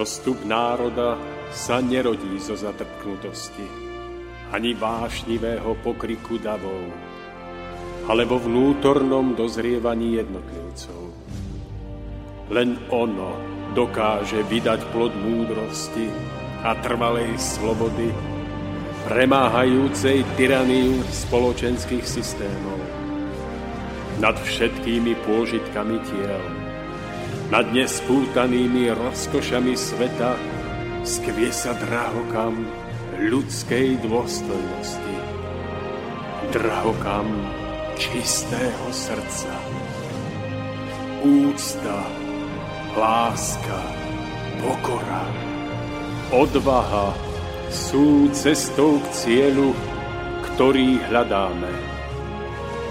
Zostup národa sa nerodí zo zatrpknutosti, ani vášnivého pokriku davov, ale vo vnútornom dozrievaní jednotlivcov. Len ono dokáže vydať plod múdrosti a trvalej slobody, premáhajúcej tyraniu spoločenských systémov nad všetkými pôžitkami tiel nad nespútanými rozkošami sveta skvie sa drahokam ľudskej dôstojnosti. Drahokam čistého srdca. Úcta, láska, pokora, odvaha sú cestou k cieľu, ktorý hľadáme.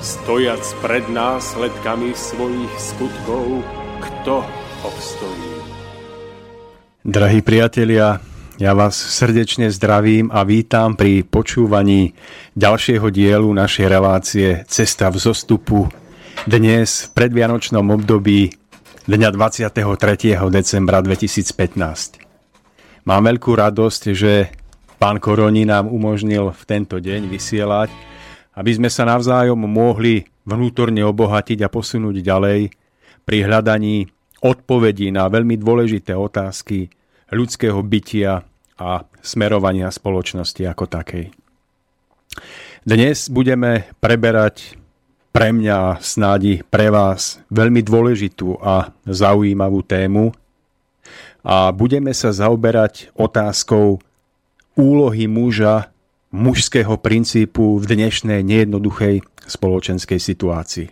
Stojac pred následkami svojich skutkov, kto obstojí. Drahí priatelia, ja vás srdečne zdravím a vítam pri počúvaní ďalšieho dielu našej relácie Cesta v zostupu dnes v predvianočnom období dňa 23. decembra 2015. Mám veľkú radosť, že pán Koroni nám umožnil v tento deň vysielať, aby sme sa navzájom mohli vnútorne obohatiť a posunúť ďalej pri hľadaní odpovedí na veľmi dôležité otázky ľudského bytia a smerovania spoločnosti ako takej. Dnes budeme preberať pre mňa snádi pre vás veľmi dôležitú a zaujímavú tému a budeme sa zaoberať otázkou úlohy muža, mužského princípu v dnešnej nejednoduchej spoločenskej situácii.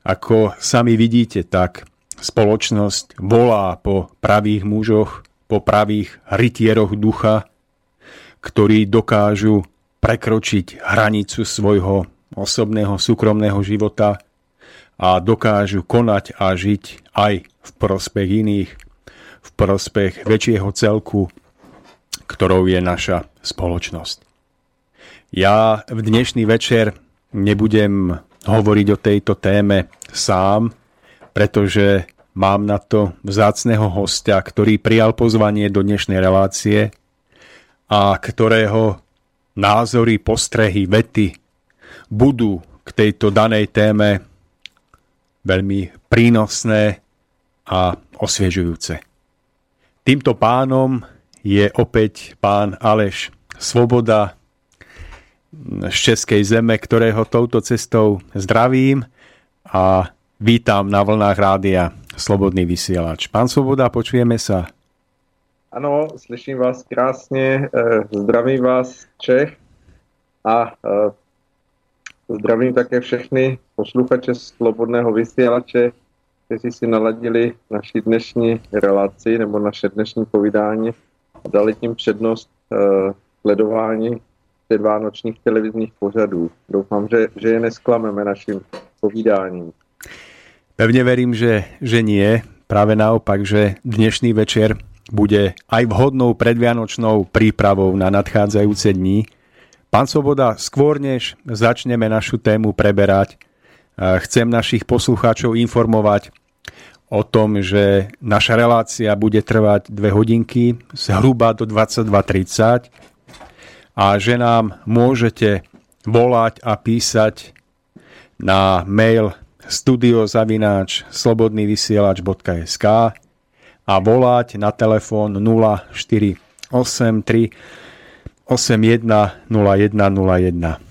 Ako sami vidíte, tak spoločnosť volá po pravých mužoch, po pravých rytieroch ducha, ktorí dokážu prekročiť hranicu svojho osobného súkromného života a dokážu konať a žiť aj v prospech iných, v prospech väčšieho celku, ktorou je naša spoločnosť. Ja v dnešný večer nebudem hovoriť o tejto téme sám, pretože mám na to vzácného hostia, ktorý prijal pozvanie do dnešnej relácie a ktorého názory, postrehy, vety budú k tejto danej téme veľmi prínosné a osviežujúce. Týmto pánom je opäť pán Aleš Svoboda, z Českej zeme, ktorého touto cestou zdravím a vítam na vlnách rádia Slobodný vysielač. Pán Svoboda, počujeme sa. Ano, slyším vás krásně, eh, zdravím vás Čech a eh, zdravím také všechny posluchače Slobodného vysielače, kteří si naladili naši dnešní relaci nebo naše dnešní povídání a dali tím přednost eh, sledování předvánočních televizních pořadů. Doufám, že, že je nesklameme naším povídáním. Pevne verím, že, že nie. Práve naopak, že dnešný večer bude aj vhodnou predvianočnou prípravou na nadchádzajúce dní. Pán Svoboda, skôr než začneme našu tému preberať, chcem našich poslucháčov informovať o tom, že naša relácia bude trvať dve hodinky, zhruba do 22.30 a že nám môžete volať a písať na mail studiozavináč slobodnývysielač.sk a volať na telefón 0483 81 0101.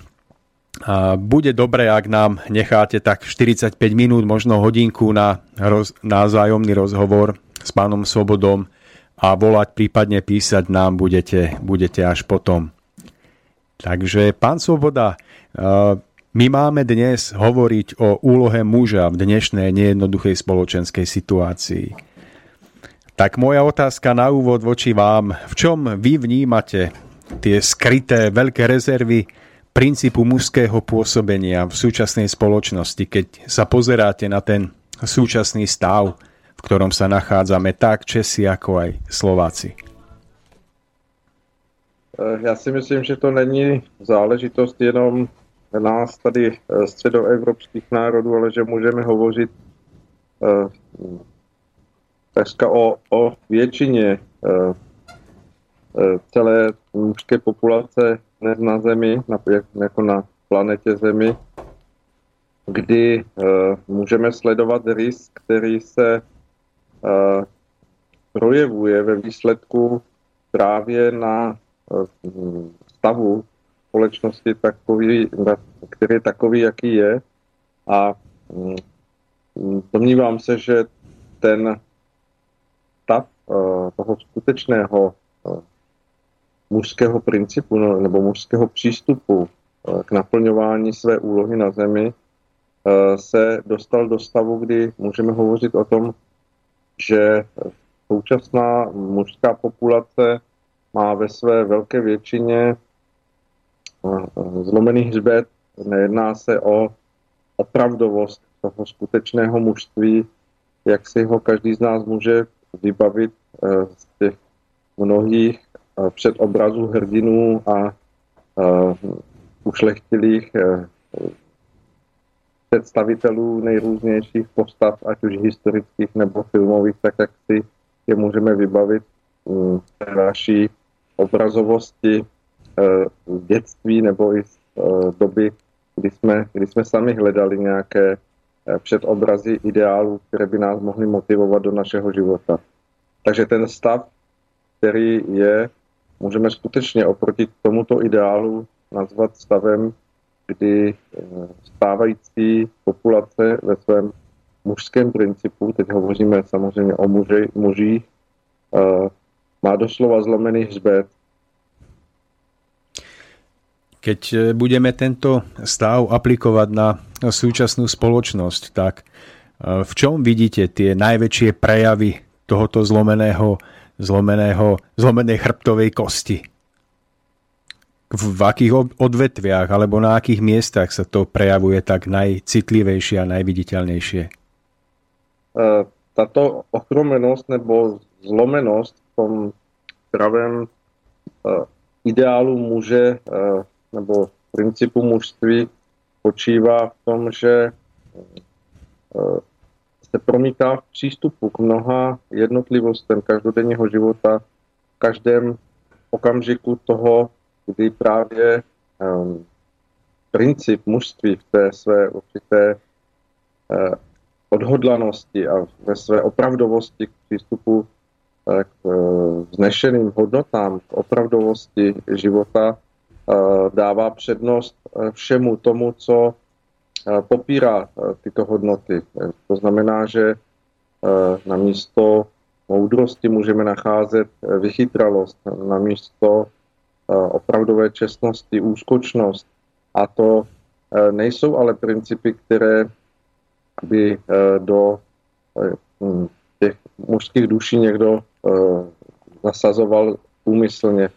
A bude dobré, ak nám necháte tak 45 minút, možno hodinku na, roz, na zájomný rozhovor s pánom Svobodom a volať, prípadne písať nám budete, budete až potom. Takže, pán Svoboda, eh, my máme dnes hovoriť o úlohe muža v dnešnej nejednoduchej spoločenskej situácii. Tak moja otázka na úvod voči vám. V čom vy vnímate tie skryté veľké rezervy princípu mužského pôsobenia v súčasnej spoločnosti, keď sa pozeráte na ten súčasný stav, v ktorom sa nachádzame tak Česi ako aj Slováci? Eh, já si myslím, že to není záležitost jenom nás tady eh, středoevropských národů, ale že můžeme hovořit eh, takřka o, o většině celé mužské populace dnes na Zemi, jako na planetě Zemi, kdy můžeme sledovat risk, který se projevuje ve výsledku právě na stavu společnosti takový, který je takový, jaký je. A mm, domnívám se, že ten stav eh, toho skutečného eh, mužského principu no, nebo mužského přístupu eh, k naplňování své úlohy na Zemi se dostal do stavu, kdy můžeme hovořit o tom, že současná mužská populace má ve své velké většině zlomený hřbet. Nejedná se o opravdovost toho skutečného mužství, jak si ho každý z nás může vybavit eh, z těch mnohých eh, předobrazů hrdinů a eh, ušlechtilých představitelů nejrůznějších postav, ať už historických nebo filmových, tak jak si je můžeme vybavit v naší obrazovosti z dětství nebo i z doby, kdy jsme, kdy jsme sami hledali nějaké předobrazy ideálů, které by nás mohly motivovat do našeho života. Takže ten stav, který je, můžeme skutečně oproti tomuto ideálu nazvat stavem, kdy eh, stávající populace ve svém mužském principu, teď hovoříme samozřejmě o muži, mužích, eh, má doslova zlomený hřbet. Keď eh, budeme tento stav aplikovať na súčasnú spoločnosť, tak v čom vidíte tie najväčšie prejavy tohoto zlomeného, zlomeného, zlomenej chrbtovej kosti? V akých odvetviach alebo na akých miestach sa to prejavuje tak najcitlivejšie a najviditeľnejšie? E, tato ochromenost nebo zlomenost v tom pravém ideálu muže nebo principu mužství spočívá v tom, že se promítá v přístupu k mnoha jednotlivostem každodenního života v každém okamžiku toho, kdy právě um, princip mužství v té své určité uh, odhodlanosti a ve své opravdovosti k přístupu uh, k uh, znešeným hodnotám, k opravdovosti života dává přednost uh, všemu tomu, co popírá tyto hodnoty. To znamená, že na místo moudrosti můžeme nacházet vychytralost, na místo opravdové čestnosti, úskočnost. A to nejsou ale principy, které by do hm, těch mužských duší někdo zasazoval úmyslně.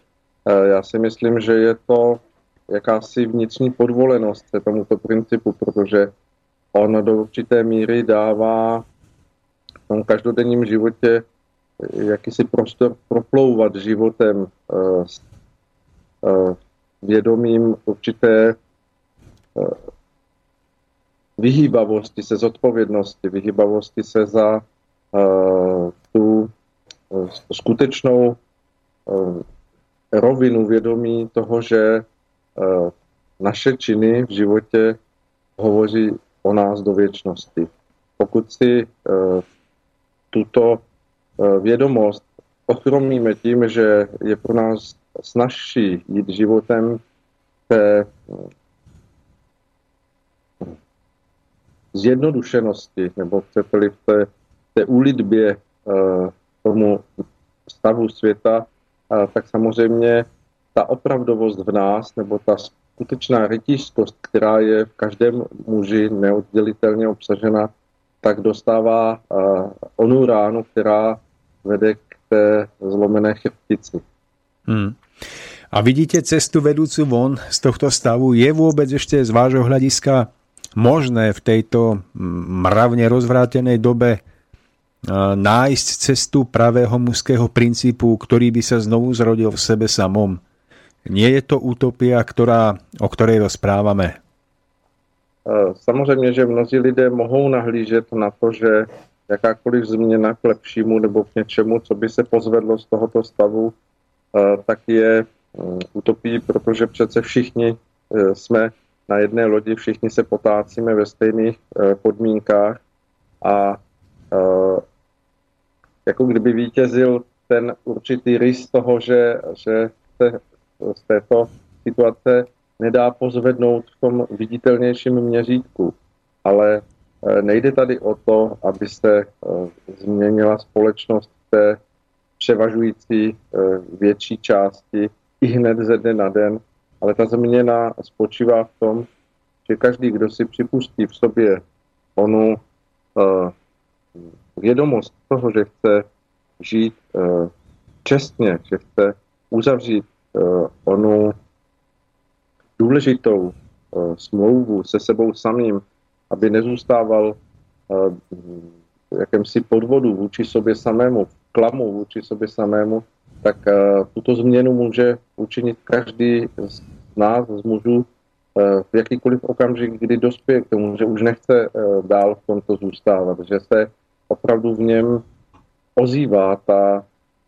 Já si myslím, že je to jakási vnitřní podvolenost se tomuto principu, protože on do určité míry dává v tom každodenním životě jakýsi prostor proplouvat životem uh, uh, vědomím určité vyhýbavosti se zodpovědnosti, vyhýbavosti se za tu skutečnou rovinu vědomí toho, že Eh, naše činy v životě hovoří o nás do věčnosti. Pokud si eh, tuto eh, vědomost ochromíme tím, že je pro nás snažší jít životem té zjednodušenosti, nebo chcete-li v té, té úlitbě tomu stavu světa, tak samozřejmě ta opravdovost v nás, nebo ta skutečná rytířskost, která je v každém muži neoddělitelně obsažena, tak dostává onu ránu, která vede k té zlomené chrbtici. Hmm. A vidíte cestu vedúcu von z tohto stavu? Je vôbec ešte z vášho hľadiska možné v tejto mravne rozvrátenej dobe nájsť cestu pravého mužského princípu, ktorý by sa znovu zrodil v sebe samom? Nie je to utopia, ktorá, o ktorej rozprávame? Eh, samozřejmě, že mnozí lidé mohou nahlížet na to, že jakákoliv změna k lepšímu nebo k něčemu, co by se pozvedlo z tohoto stavu, tak je utopí, protože přece všichni jsme na jedné lodi, všichni se potácíme ve stejných podmínkách a jako kdyby vítězil ten určitý rys toho, že, že se z této situace nedá pozvednout v tom viditelnějším měřítku. Ale e, nejde tady o to, aby se e, změnila společnost v té převažující e, větší části i hned ze dne na den, ale ta změna spočívá v tom, že každý, kdo si připustí v sobě onu vědomost toho, že chce žít čestně, že chce uzavřít onu důležitou uh, smlouvu se sebou samým, aby nezůstával uh, jakémsi podvodu vůči sobě samému, klamu vůči sobě samému, tak uh, tuto změnu může učinit každý z nás, z mužů, uh, v jakýkoliv okamžik, kdy dospěje k tomu, že už nechce uh, dál v tomto zůstávat, že se opravdu v něm ozývá ta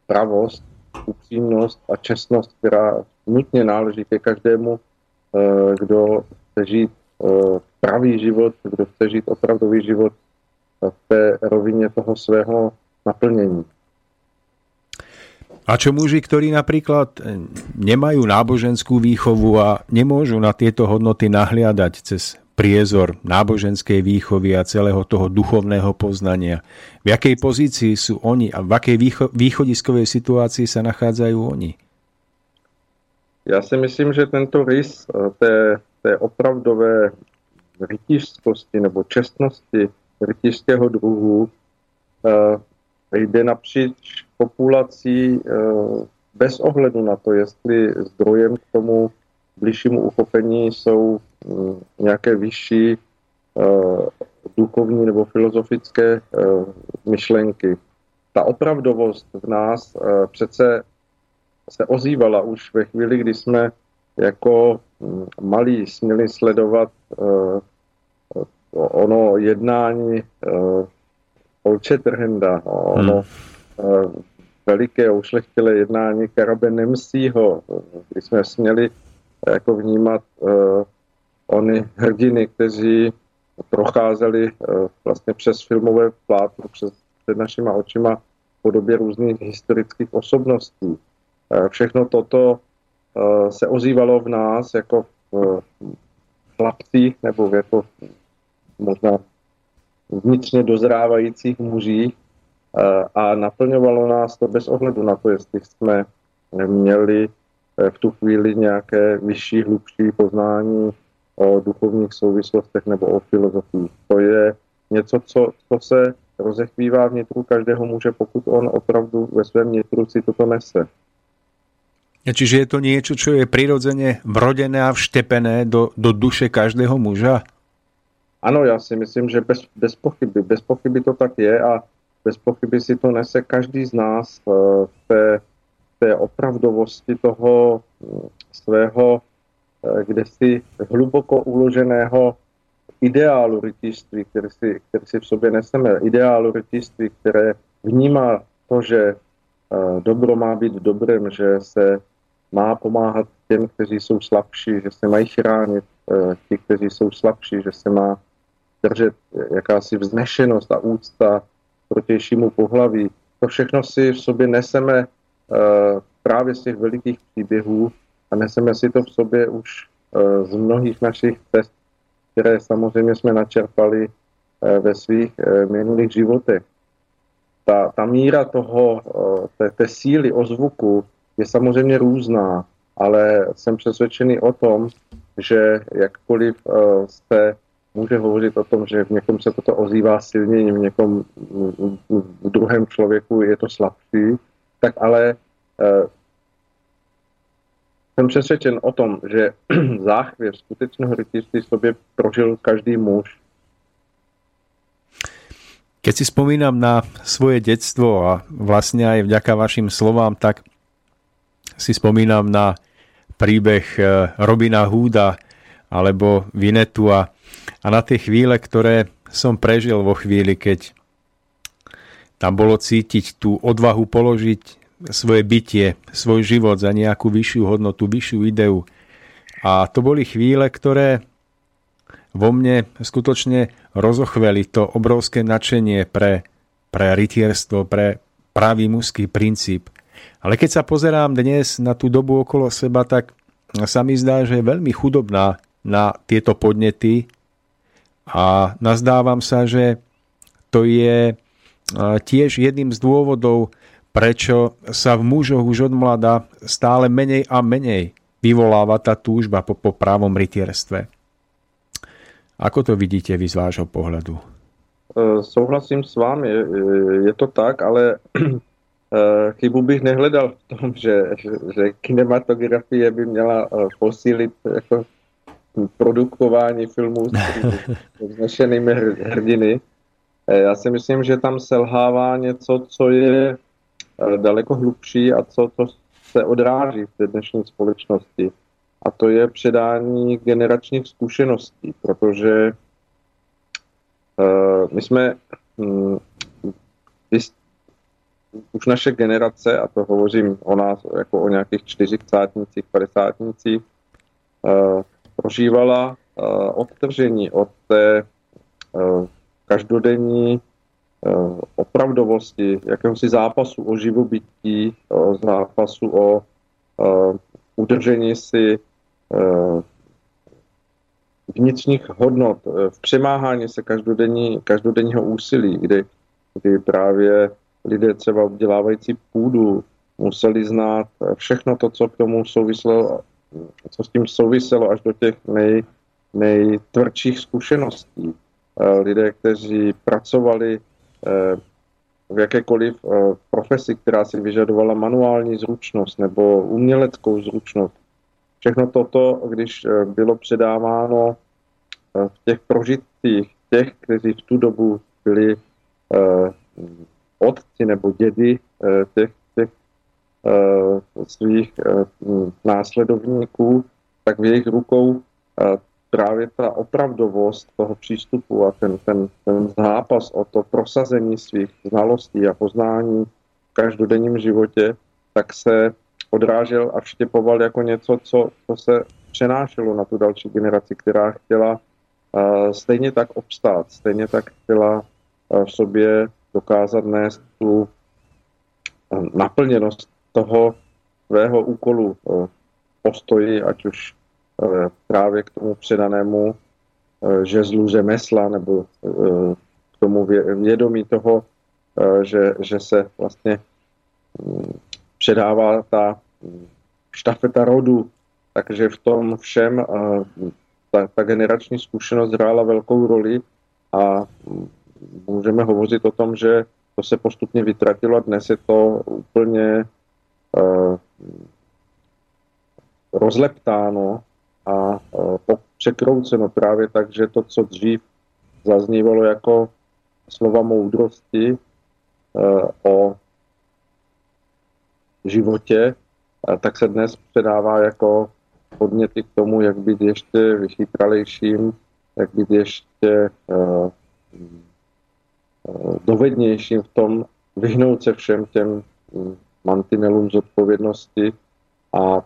pravost, upřímnost a čestnost, která nutně náleží ke každému Eh, kdo chce žít eh, pravý život, kdo chce žít opravdový život v té rovině toho svého naplnění. A čo muži, ktorí napríklad eh, nemajú náboženskú výchovu a nemôžu na tieto hodnoty nahliadať cez priezor náboženskej výchovy a celého toho duchovného poznania. V jakej pozícii sú oni a v akej východiskovej situácii sa nachádzajú oni? Já si myslím, že tento rys eh, té, té opravdové rytířskosti nebo čestnosti rytířského druhu uh, jde napříč populací uh, bez ohledu na to, jestli zdrojem k tomu bližšímu uchopení jsou um, nějaké vyšší uh, duchovní nebo filozofické uh, myšlenky. Ta opravdovost v nás uh, přece se ozývala už ve chvíli, kdy jsme jako mm, malí směli sledovat ono jednání Olče Trhenda, ono hmm. veliké ušlechtilé jednání Karabe Nemsího, kdy jsme směli jako vnímat uh, ony hrdiny, kteří procházeli uh, vlastně přes filmové plátno, přes před našima očima v podobě různých historických osobností. Eh, všechno toto eh, se ozývalo v nás jako v chlapcích nebo jako možná vnitřně dozrávajících mužích a naplňovalo nás to bez ohledu na to, jestli jsme měli v tu chvíli nějaké vyšší, hlubší poznání o duchovních souvislostech nebo o filozofii. To je něco, co, co se rozechvívá vnitru každého muže, pokud on opravdu ve svém vnitru si toto nese. Čiže je to niečo, čo je prirodzene vrodené a vštepené do, do duše každého muža? Ano, já si myslím, že bez, bez pochyby. Bez pochyby to tak je a bez pochyby si to nese každý z nás eh, v té, té opravdovosti toho hm, svého eh, kde si hluboko uloženého ideálu rytířství, který si, který si v sobě neseme, ideálu rytířství, které vnímá to, že eh, dobro má být dobrem, že se má pomáhat těm, kteří jsou slabší, že se mají chránit eh, ti, kteří jsou slabší, že se má držet jakási vznešenost a úcta protějšímu pohlaví. To všechno si v sobě neseme právě z těch velikých příběhů a neseme si to v sobě už eh, z mnohých našich cest, které samozřejmě jsme načerpali ve svých minulých životech. Ta, ta míra toho, té, té síly ozvuku je samozřejmě různá, ale jsem přesvědčený o tom, že jakkoliv se může hovořit o tom, že v někom se toto ozývá silněji, v někom v druhém člověku je to slabší, tak ale uh, jsem přesvědčen o tom, že záchvěv skutečného rytířství sobě prožil každý muž. Keď si spomínam na svoje detstvo a vlastne aj vďaka vašim slovám, tak si spomínam na príbeh eh, Robina Hooda alebo Vinetu a, na tie chvíle, ktoré som prežil vo chvíli, keď tam bolo cítiť tú odvahu položiť svoje bytie, svoj život za nejakú vyššiu hodnotu, vyššiu ideu. A to boli chvíle, ktoré vo mne skutočne rozochveli to obrovské nadšenie pre, pre rytierstvo, pre pravý mužský princíp. Ale keď sa pozerám dnes na tú dobu okolo seba, tak sa mi zdá, že je veľmi chudobná na tieto podnety a nazdávam sa, že to je tiež jedným z dôvodov, prečo sa v mužoch už od mlada stále menej a menej vyvoláva tá túžba po, po právom rytierstve. Ako to vidíte vy z vášho pohledu? E, souhlasím s vámi, je to tak, ale e, chybu bych nehledal v tom, že, že kinematografie by měla e, posílit jako produkování filmů s vznešenými hrdiny. Já si myslím, že tam selhává něco, co je daleko hlubší a co, co se odráží v té dnešní společnosti. A to je předání generačních zkušeností, protože uh, my jsme um, už naše generace, a to hovořím o nás jako o nějakých čtyřicátnicích, padesátnicích, uh, prožívala uh, odtržení od té uh, každodenní uh, opravdovosti, jakéhosi zápasu o živobytí, o zápasu o uh, udržení si Eh, vnitřních hodnot, eh, v přemáhání se každodenní, každodenního úsilí, kdy, kdy právě lidé třeba obdělávající půdu museli znát všechno to, co k tomu souviselo, co s tím souviselo až do těch nej, nejtvrdších zkušeností. Eh, lidé, kteří pracovali v jakékoliv profesi, která si vyžadovala manuální zručnost nebo uměleckou zručnost, všechno toto, když eh, bylo předáváno eh, v těch prožitcích těch, kteří v tu dobu byli eh, otci nebo dědy těch, těch svých následovníků, tak v jejich rukou právě ta opravdovost toho přístupu a ten, ten, ten zápas o to prosazení svých znalostí a poznání v každodenním životě, tak se odrážel a vštěpoval jako něco, co, co se přenášelo na tu další generaci, která chtěla uh, stejně tak obstát, stejně tak chtěla uh, v sobě dokázat nést tu uh, naplněnost toho svého úkolu uh, postoji, ať už právě k tomu předanému uh, žezlu řemesla nebo uh, k tomu vědomí toho, že, že se vlastně um, předává ta štafeta rodu, takže v tom všem ta, ta generační zkušenost hrála velkou roli a můžeme hovořit o tom, že to se postupně vytratilo a dnes je to úplně uh, rozleptáno a uh, překrouceno právě tak, že to, co dřív zaznívalo jako slova moudrosti uh, o životě, tak se dnes předává jako podněty k tomu, jak být ještě vychytralejším, jak být ještě dovednějším v tom vyhnout se všem těm mantinelům zodpovědnosti a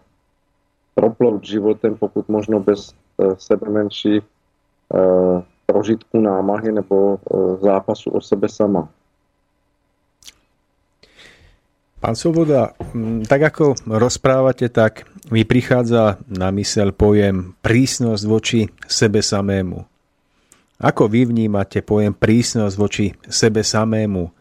proplout životem, pokud možno bez uh, sebe menších uh, prožitků námahy nebo uh, zápasu o sebe sama. Pán Svoboda, tak ako rozprávate, tak mi prichádza na mysel pojem prísnosť voči sebe samému. Ako vy vnímate pojem prísnosť voči sebe samému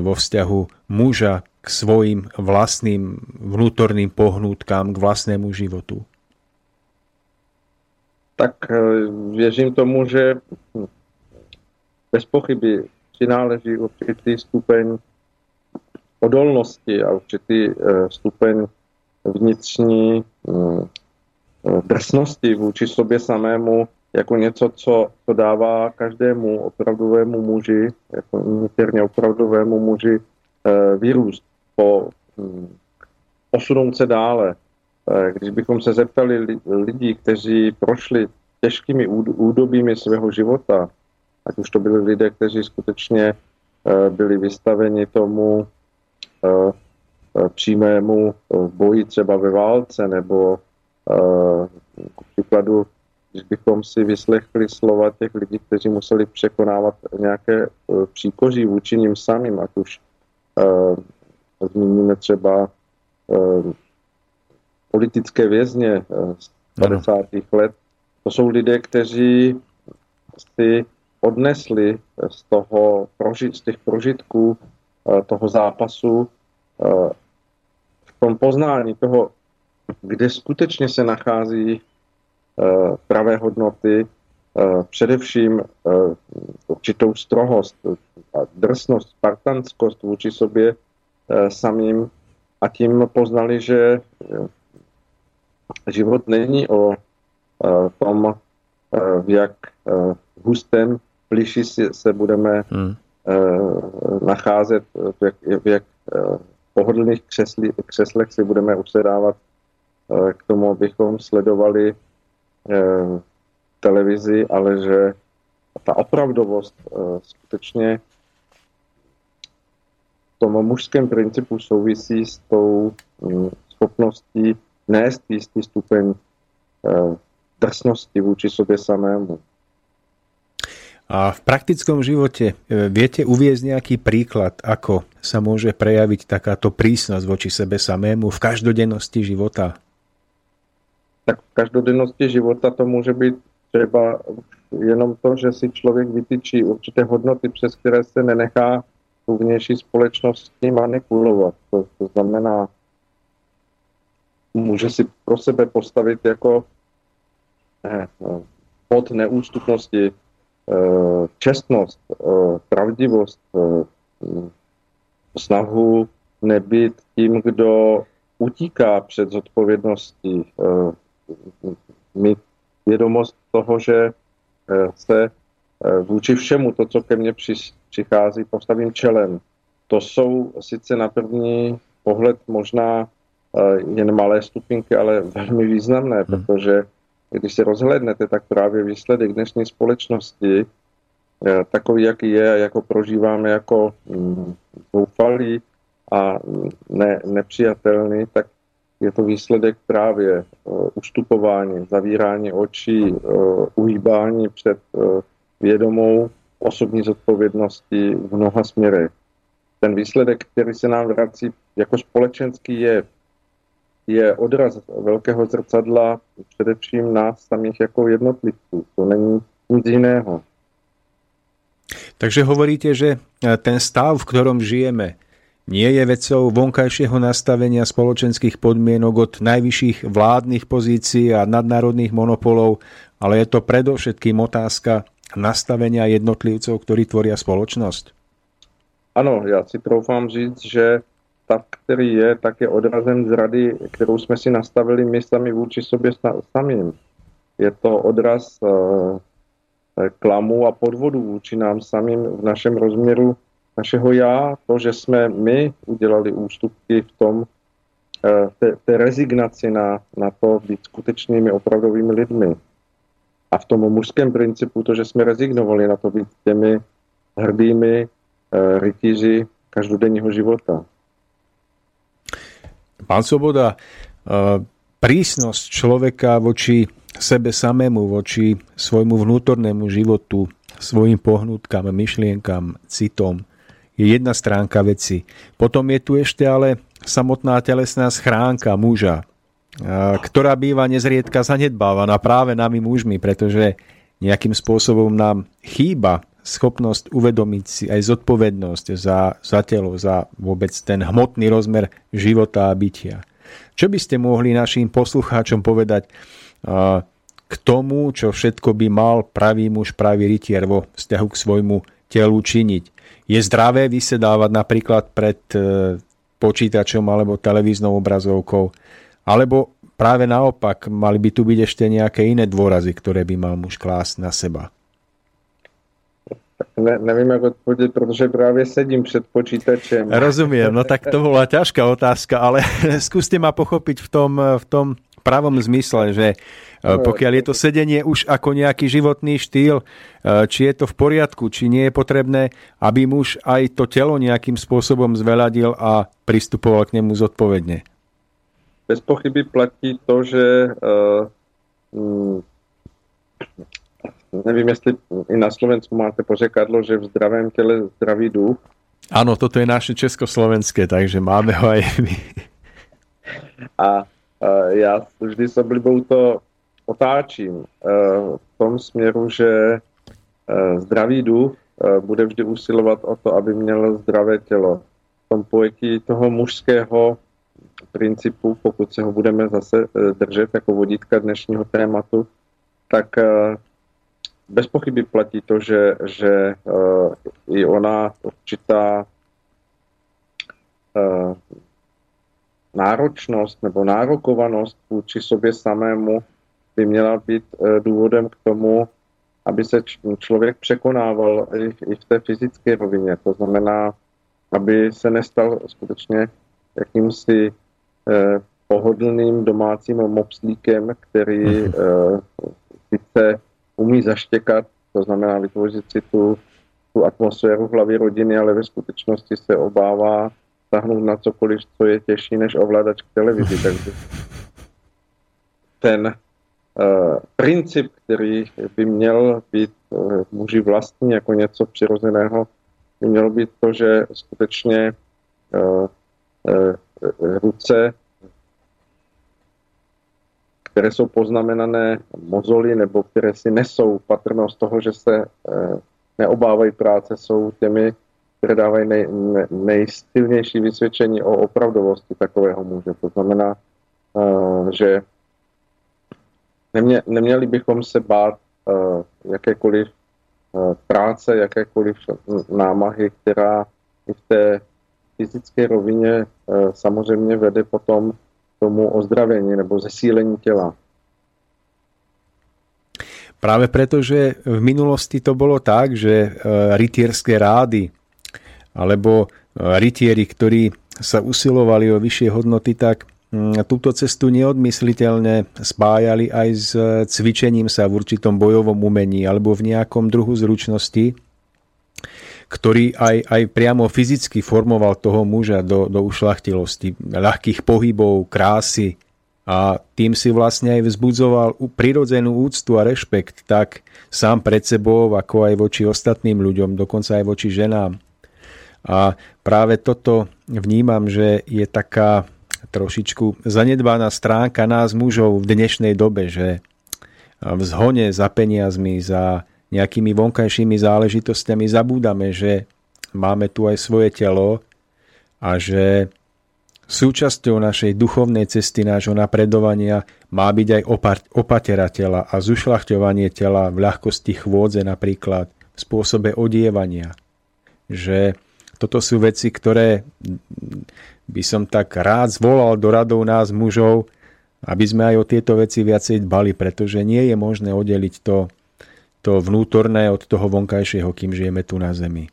vo vzťahu muža k svojim vlastným vnútorným pohnútkám, k vlastnému životu? Tak e, věřím tomu, že bez pochyby přináleží určitý stupeň odolnosti a určitý eh, stupeň vnitřní mm, eh, drsnosti vůči sobě samému jako něco, co, co dává každému opravdovému muži, jako interně opravdovému muži eh, vyrůst, po, mm, posunout se dále. Když bychom se zeptali lidí, kteří prošli těžkými údobími svého života, ať už to byli lidé, kteří skutečně byli vystaveni tomu přímému boji třeba ve válce, nebo k příkladu, když bychom si vyslechli slova těch lidí, kteří museli překonávat nějaké příkoří vůči ním samým, ať už zmíníme třeba politické vězně z 50. let, to jsou lidé, kteří si odnesli z, toho, z těch prožitků eh, toho zápasu eh, v tom poznání toho, kde skutečně se nachází eh, pravé hodnoty, především určitou strohost a drsnost, spartanskost vůči sobě samým a tím poznali, že život není o tom, v jak hustém pliši se budeme hmm. nacházet, v jak, v jak pohodlných křesli, křeslech si budeme usedávat k tomu, abychom sledovali televizi, ale že ta opravdovost skutečně v tom mužském principu souvisí s tou hm, schopností nést jistý stupeň drsnosti vůči sobě samému. A v praktickom živote viete uviezť nejaký príklad, ako sa môže prejaviť takáto prísnosť voči sebe samému v každodennosti života? Tak v každodennosti života to může být třeba jenom to, že si člověk vytyčí určité hodnoty, přes které se nenechá tu vnější společnost manipulovat. To, to znamená, může si pro sebe postavit jako eh, pod neústupnosti eh, čestnost, eh, pravdivost, snahu nebýt tím, kdo utíká před zodpovědností, mít vědomost toho, že se vůči všemu to, co ke mně přichází, postavím čelem. To jsou sice na první pohled možná jen malé stupinky, ale velmi významné, hmm. protože když se rozhlednete, tak právě výsledek dnešní společnosti, eh, takový, jaký je a jako prožíváme jako mm, zoufalý a ne, nepřijatelný, tak je to výsledek právě uh, ustupování, zavírání očí, uh, uhýbání před uh, vědomou osobní zodpovědností v mnoha směrech. Ten výsledek, který se nám vrací jako společenský jev, je odraz velkého zrcadla především nás samých jako jednotlivců. To není nic jiného. Takže hovoríte, že ten stav, v ktorom žijeme, nie je vecou vonkajšieho nastavenia spoločenských podmienok od najvyšších vládnych pozícií a nadnárodných monopolov, ale je to predovšetkým otázka nastavenia jednotlivcov, ktorí tvoria spoločnosť? Ano, já si troufám říct, že stav, který je, tak je odrazem zrady, kterou jsme si nastavili my sami vůči sobě samým. Je to odraz uh, klamu a podvodu vůči nám samým v našem rozměru našeho já, to, že jsme my udělali ústupky v tom, uh, té, té rezignaci na, na to být skutečnými opravdovými lidmi. A v tom mužském principu to, že jsme rezignovali na to být těmi hrdými uh, rytíři každodenního života. Pán Svoboda, prísnosť človeka voči sebe samému, voči svojmu vnútornému životu, svojim pohnutkám, myšlienkam, citom, je jedna stránka veci. Potom je tu ešte ale samotná telesná schránka muža, ktorá býva nezriedka zanedbávaná práve nami mužmi, pretože nejakým spôsobom nám chýba schopnosť uvedomiť si aj zodpovednosť za, za telo, za vôbec ten hmotný rozmer života a bytia. Čo by ste mohli našim poslucháčom povedať k tomu, čo všetko by mal pravý muž, pravý rytier vo vzťahu k svojmu telu činiť? Je zdravé vysedávať napríklad pred e, počítačom alebo televíznou obrazovkou? Alebo práve naopak, mali by tu byť ešte nejaké iné dôrazy, ktoré by mal muž klásť na seba? Ne, nevím, jak odpovědět, protože právě sedím před počítačem. Rozumiem, no tak to bola ťažká otázka, ale skúste ma pochopiť v tom, v tom pravom zmysle, že Pokiaľ je to sedenie už ako nejaký životný štýl, či je to v poriadku, či nie je potrebné, aby muž aj to telo nejakým spôsobom zveľadil a pristupoval k nemu zodpovedne. Bez pochyby platí to, že uh, nevím, jestli i na Slovensku máte pořekadlo, že v zdravém těle zdravý duch. Ano, toto je naše československé, takže máme ho aj my. A, a já vždy s oblibou to otáčím uh, v tom směru, že uh, zdravý duch uh, bude vždy usilovat o to, aby měl zdravé tělo. V tom pojetí toho mužského principu, pokud se ho budeme zase držet jako vodítka dnešního tématu, tak bez pochyby platí to, že, že i ona určitá náročnost nebo nárokovanost vůči sobě samému by měla být uh, důvodem k tomu, aby se člověk překonával i, v té fyzické rovině. To znamená, aby se nestal skutečně jakýmsi eh, pohodlným domácím mopslíkem, který eh, sice umí zaštěkat, to znamená vytvořit si tu, tu atmosféru v hlavě rodiny, ale ve skutečnosti se obává tahnout na cokoliv, co je těžší než ovladač k televizi. Takže ten princip, který by měl být uh, muži vlastní jako něco přirozeného, by mělo být to, že skutečně uh, ruce které jsou poznamenané mozoly nebo které si nesou patrnost toho, že se eh, neobávají práce, jsou těmi, které dávají nej, nej, vysvědčení o opravdovosti takového muže. To znamená, eh, že nemě, neměli bychom se bát eh, jakékoliv práce, jakékoliv námahy, která i v té fyzické rovině samozřejmě vede potom tomu ozdravení nebo zesílení těla. Práve preto, že v minulosti to bolo tak, že rytierské rády alebo rytieri, ktorí sa usilovali o vyššie hodnoty, tak túto cestu neodmysliteľne spájali aj s cvičením sa v určitom bojovom umení alebo v nejakom druhu zručnosti, ktorý aj, aj priamo fyzicky formoval toho muža do, do ušlachtilosti, ľahkých pohybov, krásy a tým si vlastne aj vzbudzoval prirodzenú úctu a rešpekt tak sám pred sebou, ako aj voči ostatným ľuďom, dokonca aj voči ženám. A práve toto vnímam, že je taká trošičku zanedbaná stránka nás mužov v dnešnej dobe, že v zhone za peniazmi, za nejakými vonkajšími záležitosťami zabúdame, že máme tu aj svoje telo a že súčasťou našej duchovnej cesty nášho napredovania má byť aj opatera tela a zušľachťovanie tela v ľahkosti chôdze napríklad, v spôsobe odievania. Že toto sú veci, ktoré by som tak rád zvolal do radov nás mužov, aby sme aj o tieto veci viacej dbali, pretože nie je možné oddeliť to to vnútorné od toho vonkajšieho, kým žijeme tu na zemi.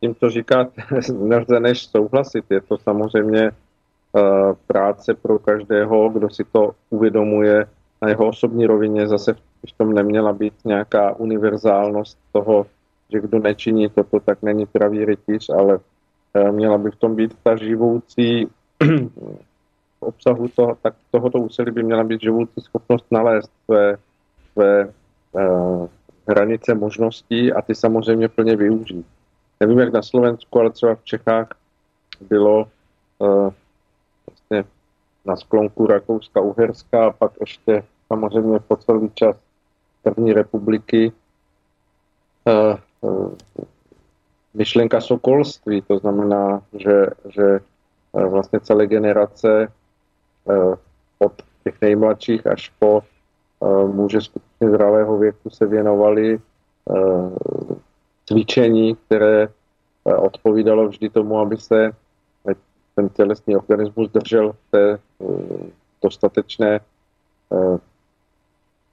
Tím, co říkáte, nelze než souhlasit. Je to samozřejmě uh, práce pro každého, kdo si to uvědomuje na jeho osobní rovině. Zase v tom neměla být nějaká univerzálnost toho, že kdo nečiní toto, tak není pravý rytíř, ale měla by v tom být ta živoucí v obsahu toho, tak tohoto úsilí by měla být živoucí schopnost nalézt své své uh, hranice možností a ty samozřejmě plně využít. Nevím, jak na Slovensku, ale třeba v Čechách bylo uh, vlastně na sklonku Rakouska-Uherska a pak ještě samozřejmě po celý čas první republiky uh, uh, myšlenka sokolství, to znamená, že, že vlastně celé generace od těch nejmladších až po muže skutečně zralého věku se věnovali eh, cvičení, které eh, odpovídalo vždy tomu, aby se ten tělesný organismus držel v té eh, dostatečné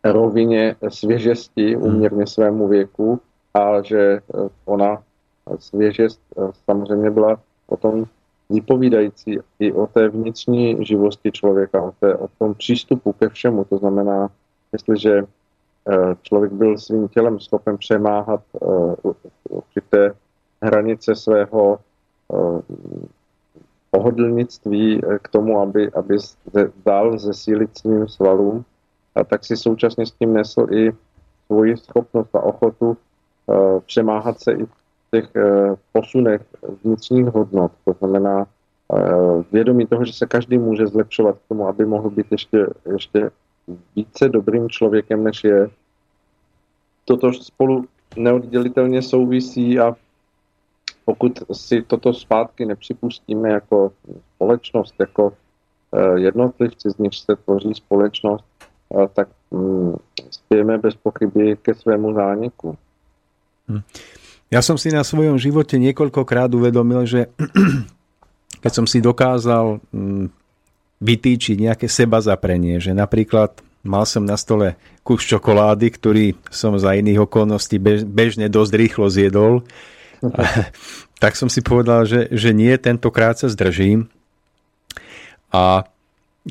rovině svěžesti hmm. uměrně svému věku a že ona svěžest samozřejmě byla potom vypovídající i o té vnitřní živosti člověka, o, té, o tom přístupu ke všemu. To znamená, jestliže člověk byl svým tělem schopen přemáhat určité hranice svého pohodlnictví k tomu, aby, aby dal zesílit svým svalům, a tak si současně s tím nesl i svoji schopnost a ochotu přemáhat se i těch posunech vnitřních hodnot. To znamená vědomí toho, že se každý může zlepšovat k tomu, aby mohl být ještě, ještě více dobrým člověkem, než je. Toto spolu neoddělitelně souvisí a pokud si toto zpátky nepřipustíme jako společnost, jako eh, jednotlivci, z nich se tvoří společnost, eh, tak mm, spějeme bez pochyby ke svému zániku. Hm. Ja som si na svojom živote niekoľkokrát uvedomil, že keď som si dokázal mm, vytýčiť nejaké seba zaprenie, že napríklad mal som na stole kus čokolády, ktorý som za iných okolností bežne dosť rýchlo zjedol, tak som si povedal, že, že nie, tentokrát sa zdržím. A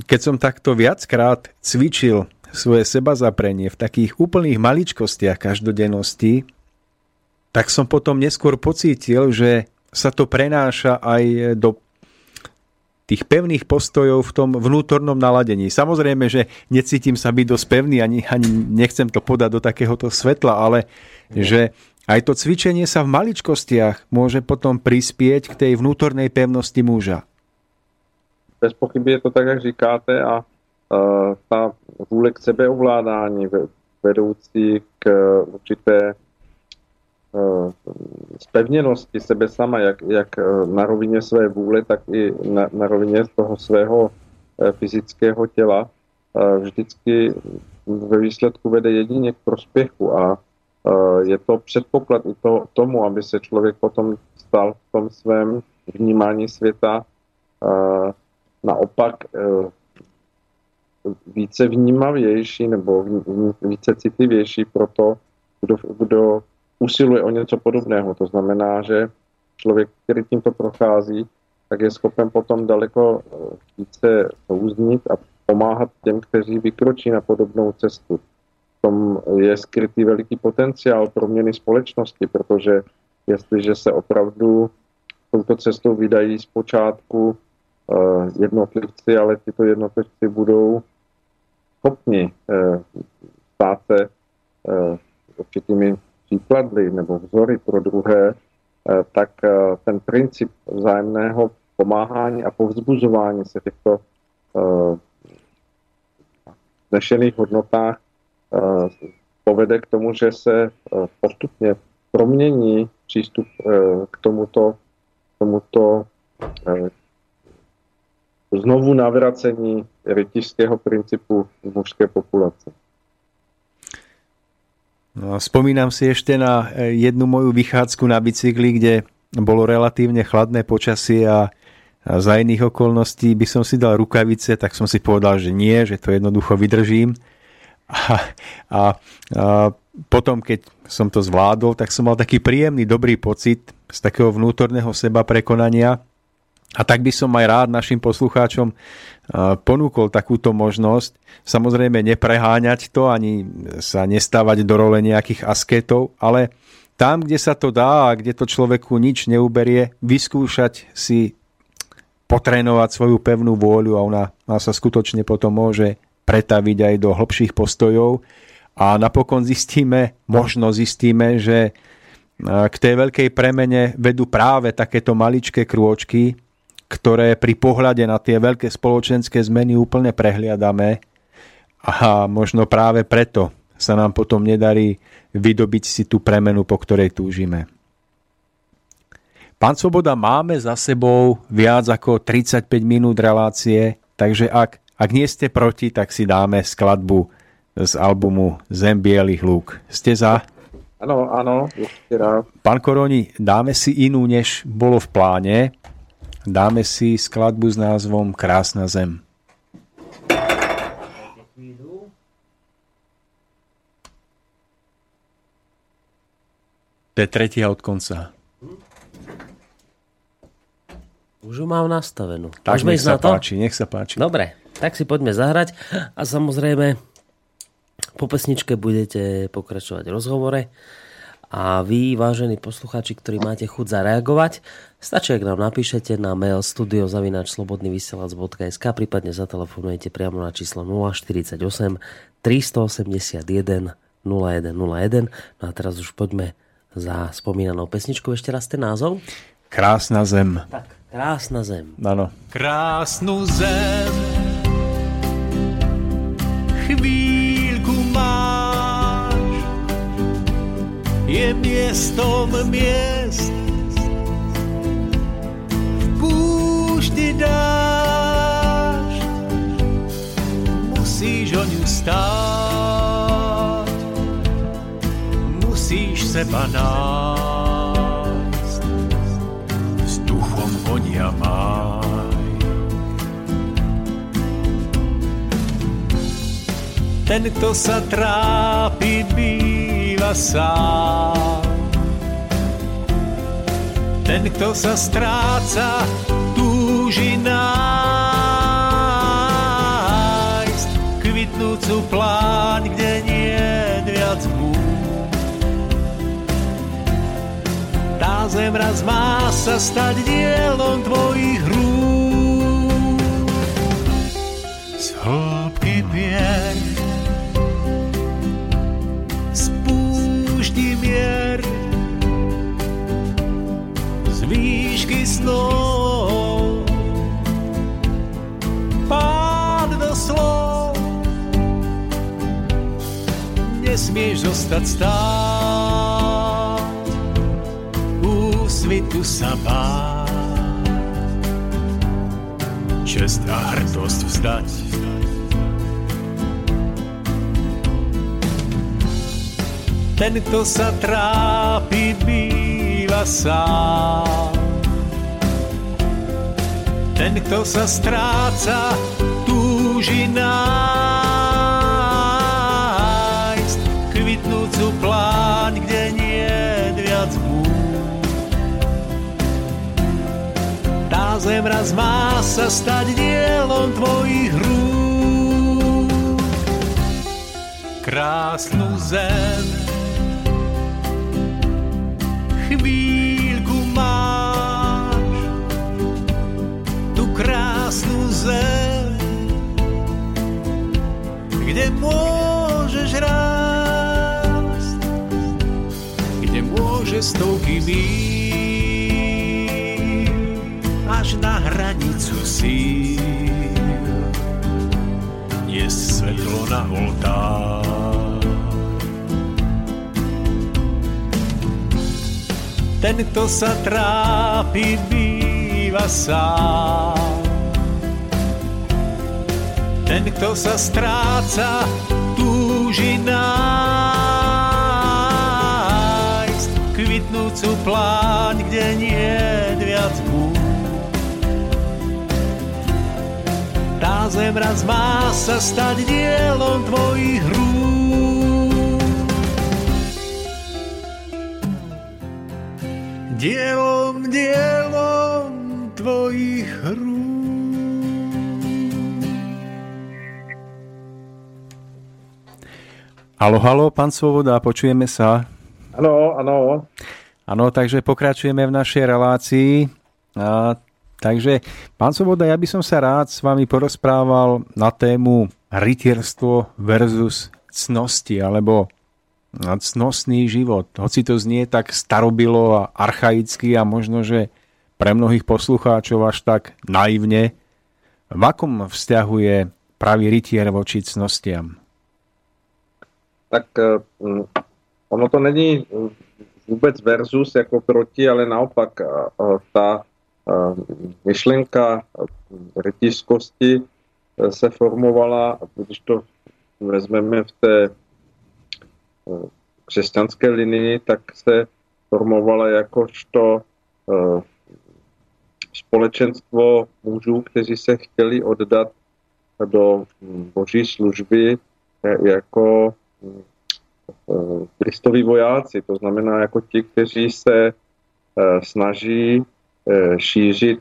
keď som takto viackrát cvičil svoje seba zaprenie v takých úplných maličkostiach každodennosti, tak som potom neskôr pocítil, že sa to prenáša aj do tých pevných postojov v tom vnútornom naladení. Samozrejme, že necítim sa byť dosť pevný, ani, ani nechcem to podať do takéhoto svetla, ale že aj to cvičenie sa v maličkostiach môže potom prispieť k tej vnútornej pevnosti muža. Bez pochyby je to tak, jak říkáte a uh, ta vůle k sebeovládání vedoucí k určité spevněnosti sebe sama, jak, jak eh, na rovině své vůle, tak i na, na rovině toho svého eh, fyzického těla, eh, vždycky ve výsledku vede jedině k prospěchu a je to předpoklad i to, tomu, aby se člověk potom stal v tom svém vnímání světa naopak více vnímavější nebo více citlivější pro to, kdo, kdo usiluje o něco podobného. To znamená, že člověk, který tímto prochází, tak je schopen potom daleko eh, více souznit a pomáhat těm, kteří vykročí na podobnou cestu. V tom je skrytý veliký potenciál proměny společnosti, protože jestliže se opravdu touto cestou vydají zpočátku uh, jednotlivci, ale tyto jednotlivci budou schopni uh, stát se určitými příklady nebo vzory pro druhé, eh, tak eh, ten princip vzájemného pomáhání a povzbuzování se těchto eh, znešených hodnotách povede k tomu, že se postupně promění přístup k tomuto, tomuto znovu navracení rytiřského principu v mužské populace. No, spomínam si ešte na e, jednu moju vychádzku na bicykli, kde bolo relatívne chladné počasie a, a za iných okolností by som si dal rukavice, tak som si povedal, že nie, že to jednoducho vydržím. A, a, a potom, keď som to zvládol, tak som mal taký príjemný, dobrý pocit z takého vnútorného seba prekonania, a tak by som aj rád našim poslucháčom ponúkol takúto možnosť. Samozrejme nepreháňať to, ani sa nestávať do role nejakých asketov, ale tam, kde sa to dá a kde to človeku nič neuberie, vyskúšať si potrénovať svoju pevnú vôľu a ona, ona sa skutočne potom môže pretaviť aj do hlbších postojov a napokon zistíme, možno zistíme, že k tej veľkej premene vedú práve takéto maličké krôčky, ktoré pri pohľade na tie veľké spoločenské zmeny úplne prehliadame a možno práve preto sa nám potom nedarí vydobiť si tú premenu, po ktorej túžime. Pán Svoboda, máme za sebou viac ako 35 minút relácie, takže ak, ak nie ste proti, tak si dáme skladbu z albumu Zem bielých lúk. Ste za? Áno, áno, Pán Koroni, dáme si inú, než bolo v pláne dáme si skladbu s názvom Krásna zem. To je tretia od konca. Už ju mám nastavenú. Tak Môžeme nech sa na to? páči, nech sa páči. Dobre, tak si poďme zahrať a samozrejme po pesničke budete pokračovať v rozhovore a vy, vážení poslucháči, ktorí máte chuť zareagovať, stačí, ak nám napíšete na mail studiozavinačslobodnyvysielac.sk prípadne zatelefonujete priamo na číslo 048 381 0101. No a teraz už poďme za spomínanou pesničkou. Ešte raz ten názov? Krásna zem. Tak, krásna zem. Ano. Krásnu zem chvíľku je miestom miest v púšti dáš musíš o ňu stáť musíš seba nájsť. Vzduchom vonia máj. Ten, kto sa trápi, sám. Ten, kto sa stráca, túži nájsť kvitnúcu pláň, kde nie viac búd. Tá zem raz má sa stať dielom tvojich rúk. Z hĺbky pier snov pád do slov. Nesmieš zostať stáť úsvitu sa báť čest a hrdosť vzdať. Ten, kto sa trápi, býva sám. Ten, kto sa stráca, túži nájsť kvitnúcu pláň, kde nie viac búd. Tá zem raz má sa stať dielom tvojich rúk. Krásnu zem zem, kde môžeš rásť, kde môže stovky míl až na hranicu síl. Je svetlo na oltár. ten, kto sa trápi, býva sám. Ten, kto sa stráca, túži nájsť kvitnúcu pláň, kde nie viac búd. Tá zem raz má sa stať dielom tvojich rúk. dielom, dielom tvojich rúk. Halo, halo, pán Svoboda, počujeme sa. Áno, áno. Áno, takže pokračujeme v našej relácii. A, takže, pán Svoboda, ja by som sa rád s vami porozprával na tému rytierstvo versus cnosti, alebo cnostný život. Hoci to znie tak starobilo a archaicky a možno, že pre mnohých poslucháčov až tak naivne, v akom vzťahu je pravý rytier voči cnostiam? Tak mm, ono to není vůbec versus jako proti, ale naopak ta myšlenka rytířskosti se formovala, když to vezmeme v té křesťanské linii, tak se formovala jakožto eh, společenstvo mužů, kteří se chtěli oddat do hm, boží služby eh, jako eh, Kristoví vojáci, to znamená jako ti, kteří se snaží šířit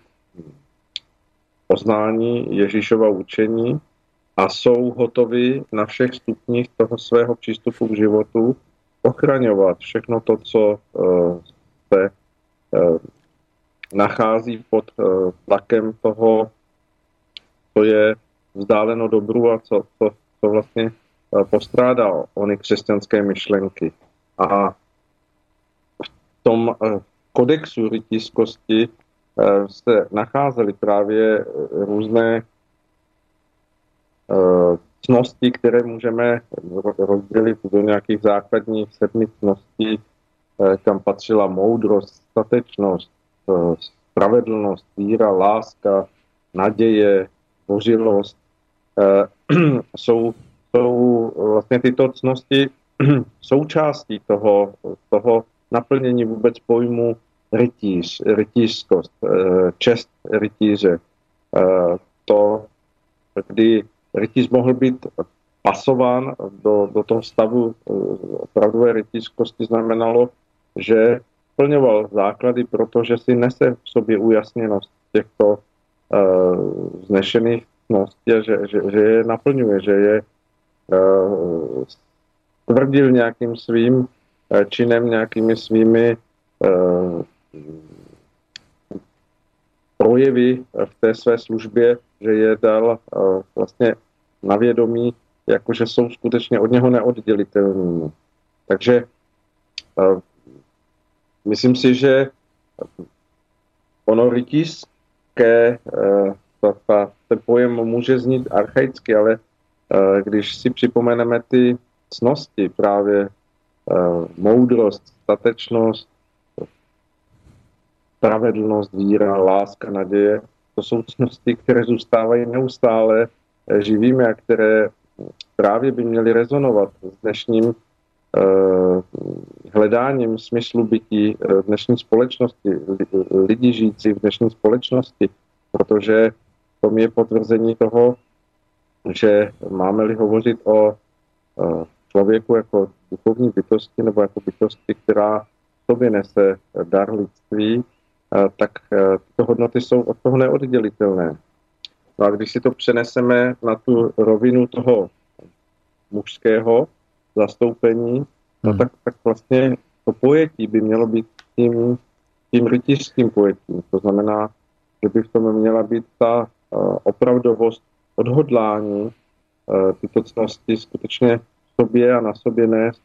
poznání Ježíšova učení a jsou hotovi na všech stupních toho svého přístupu k životu ochraňovat všechno to, co se nachází pod tlakem toho, co je vzdáleno dobru a co, co, co vlastně postrádá ony křesťanské myšlenky. A v tom kodexu rytířskosti Eh, se nacházely právě eh, různé eh, cnosti, které můžeme rozdělit do nějakých základních sedmi cností, kam patřila moudrost, statečnost, spravedlnost, víra, láska, naděje, božilost. Jsou, jsou vlastně tyto cnosti součástí toho, toho naplnění vůbec pojmu rytíř, rytířskost, eh, čest rytíře. Eh, to, kdy rytíř mohl být pasován do, do toho stavu eh, opravdové rytířskosti, znamenalo, že splňoval základy, protože si nese v sobě ujasněnost těchto uh, znešených cností a že, že, že je naplňuje, že je tvrdil nějakým svým uh, činem, nějakými svými uh, projevy v té své službě, že je dal eh, vlastně na vědomí, jakože jsou skutečně od něho neoddělitelní. Takže eh, myslím si, že ono rytířské, eh, ten pojem může znít archaicky, ale když si připomeneme ty cnosti, právě moudrost, statečnost, spravedlnost, víra, láska, naděje. To jsou cnosti, které zůstávají neustále eh, živými a které právě by měly rezonovat s dnešním hledáním smyslu bytí dnešní společnosti, lidí žijící v dnešní společnosti, protože to je potvrzení toho, že máme-li hovořit o člověku jako duchovní bytosti nebo jako bytosti, která v sobě nese dar lidství, tak e, tyto hodnoty jsou od toho neoddělitelné. No a když si to přeneseme na tu rovinu toho mužského zastoupení, no hmm. tak, tak vlastně to pojetí by mělo být tím, tím rytířským pojetím. To znamená, že by v tom měla být ta uh, opravdovost odhodlání uh, tyto cnosti skutečně v sobě a na sobě nést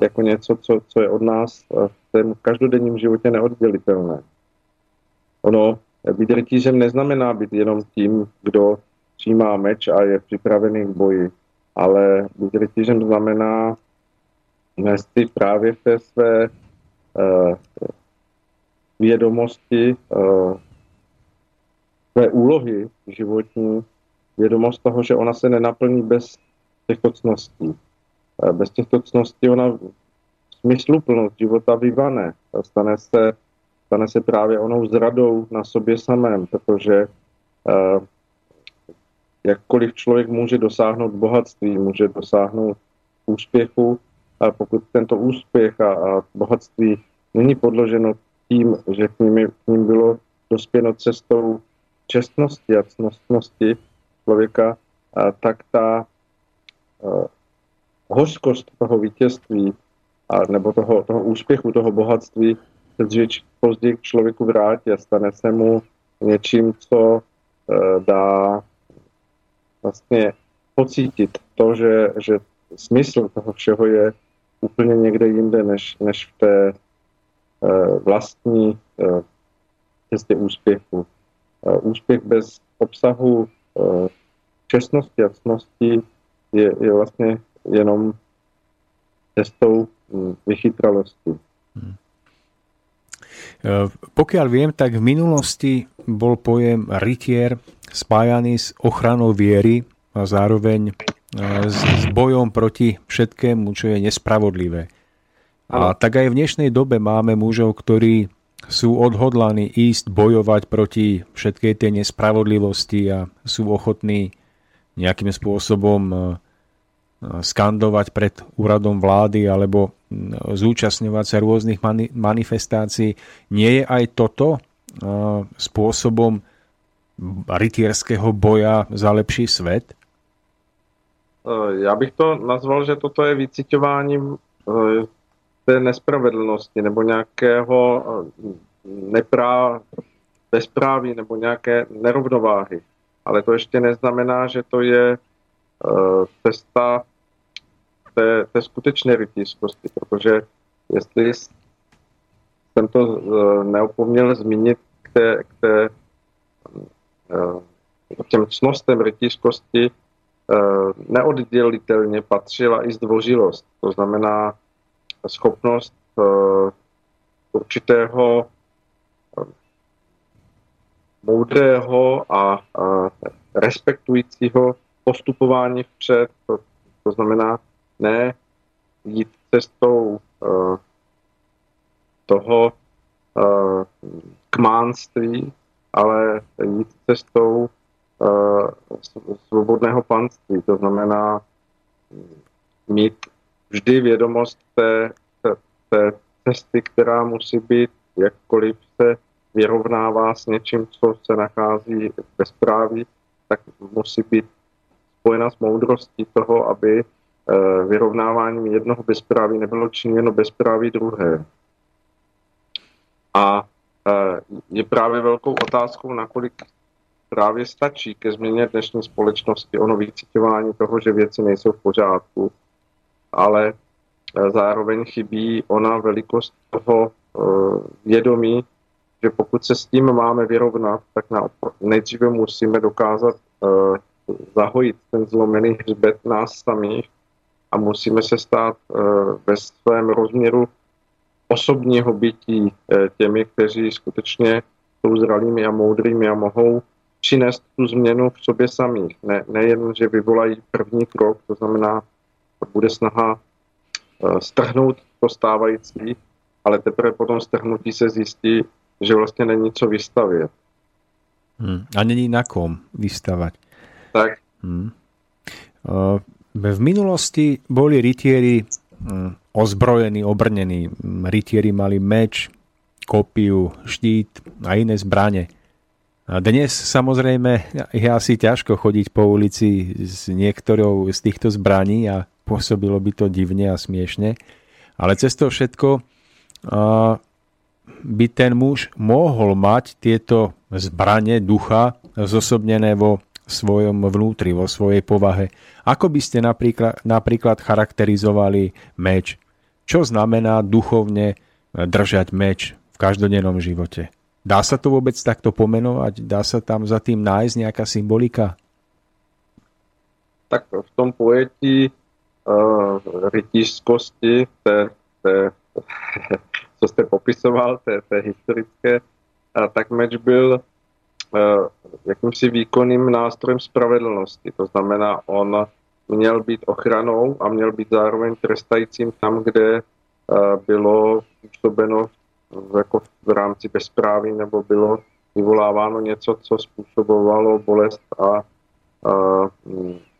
jako něco, co, co je od nás uh, v tom každodenním životě neoddělitelné. Ono, být rytířem neznamená být jenom tím, kdo přijímá meč a je připravený k boji, ale být rytířem znamená nést si právě v té své uh, vědomosti uh, své úlohy životní, vědomost toho, že ona se nenaplní bez těchto cností. Uh, bez těchto cností ona smysluplnost života vyvane. Stane se stane se právě onou zradou na sobě samém, protože uh, jakkoliv člověk může dosáhnout bohatství, může dosáhnout úspěchu, a pokud tento úspěch a, a bohatství není podloženo tím, že k ním, k ním bylo dospěno cestou čestnosti a cnostnosti člověka, tak ta uh, hořkost toho vítězství a, nebo toho, toho úspěchu, toho bohatství se dřív později k člověku vrátí a stane se mu něčím, co e, dá vlastně pocítit to, že, že smysl toho všeho je úplně někde jinde, než, než v té e, vlastní e, cestě úspěchu. E, úspěch bez obsahu e, čestnosti a cnosti je, je vlastně jenom cestou vychytralosti. Hmm. E, pokiaľ viem, tak v minulosti bol pojem rytier spájaný s ochranou viery a zároveň e, s, s bojom proti všetkému, čo je nespravodlivé. A tak aj v dnešnej dobe máme mužov, ktorí sú odhodlaní ísť bojovať proti všetkej tej nespravodlivosti a sú ochotní nejakým spôsobom e, skandovať pred úradom vlády alebo zúčastňovať sa rôznych mani- manifestácií. Nie je aj toto spôsobom rytierského boja za lepší svět? Já bych to nazval, že toto je vycitováním té nespravedlnosti nebo nějakého neprá, bezpráví nebo nějaké nerovnováhy. Ale to ještě neznamená, že to je cesta té, té skutečné rytířskosti, protože jestli jsem to uh, neopomněl zmínit k, té, k té, uh, těm cnostem rytířskosti, neoddělitelně patřila i zdvořilost. To znamená schopnost uh, určitého moudrého a, respektujícího postupování vpřed. To, to znamená ne jít cestou uh, toho kmánství, ale jít cestou svobodného panství. To znamená mít vždy vědomost té, té, té cesty, která musí být, jakkoliv se vyrovnává s něčím, co se nachází v bezpráví, tak musí být spojena s moudrostí toho, aby Eh, vyrovnáváním jednoho bezpráví nebylo činěno bezpráví druhé. A eh, je právě velkou otázkou, nakolik právě stačí ke změně dnešní společnosti ono vycitování toho, že věci nejsou v pořádku, ale eh, zároveň chybí ona velikost toho vědomí, že pokud se s tím máme vyrovnat, tak nejdříve musíme dokázat zahojit ten zlomený hřbet nás samých a musíme se stát eh, ve svém rozměru osobního bytí eh, těmi, kteří skutečně jsou zralými a moudrými a mohou přinést tu změnu v sobě samých. Ne, nejen, že vyvolají první krok, to znamená, bude snaha eh, strhnout to stávající, ale teprve potom strhnutí se zjistí, že vlastně není co vystavět. Hmm. A není na kom vystavať. Tak. Hmm. Uh, v minulosti boli rytieri hm, ozbrojení, obrnení. Rytieri mali meč, kopiu, štít a iné zbrane. A dnes samozrejme je asi ťažko chodiť po ulici s niektorou z týchto zbraní a pôsobilo by to divne a smiešne. Ale cez to všetko by ten muž mohol mať tieto zbranie ducha zosobnené vo svojom vnútri, vo svojej povahe. Ako by ste napríklad, napríklad charakterizovali meč? Čo znamená duchovne držať meč v každodennom živote? Dá sa to vôbec takto pomenovať? Dá sa tam za tým nájsť nejaká symbolika? Tak v tom pojetí uh, rytířskosti, té, té, co jste popisoval, té, té historické, uh, tak meč byl uh, jakýmsi výkonným nástrojem spravedlnosti. To znamená, on měl být ochranou a měl být zároveň trestajícím tam, kde uh, bylo působeno jako v rámci bezpráví nebo bylo vyvoláváno něco, co způsobovalo bolest a uh,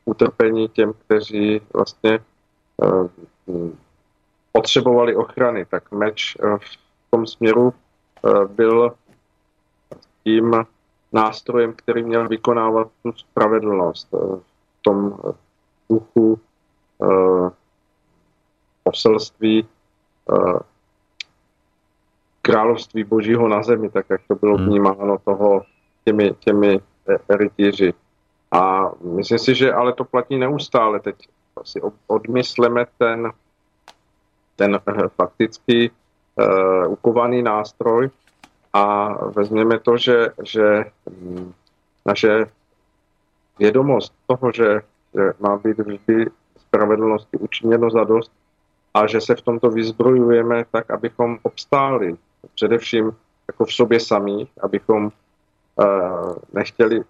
utrpení těm, kteří vlastně uh, potřebovali ochrany. Tak meč uh, v tom směru uh, byl tím nástrojem, který měl vykonávat tu spravedlnost eh, v tom duchu eh, poselství eh, království božího na zemi, tak jak to bylo hmm. vnímáno toho těmi, těmi rytíři. A myslím si, že ale to platí neustále. Teď si odmysleme ten, ten fakticky uh, ukovaný nástroj, a vezměme to, že, že mm, naše vědomost toho, že, že má být vždy spravedlnosti učiněno za dost a že se v tomto vyzbrojujeme tak, abychom obstáli především jako v sobě samých, abychom uh, nechtěli,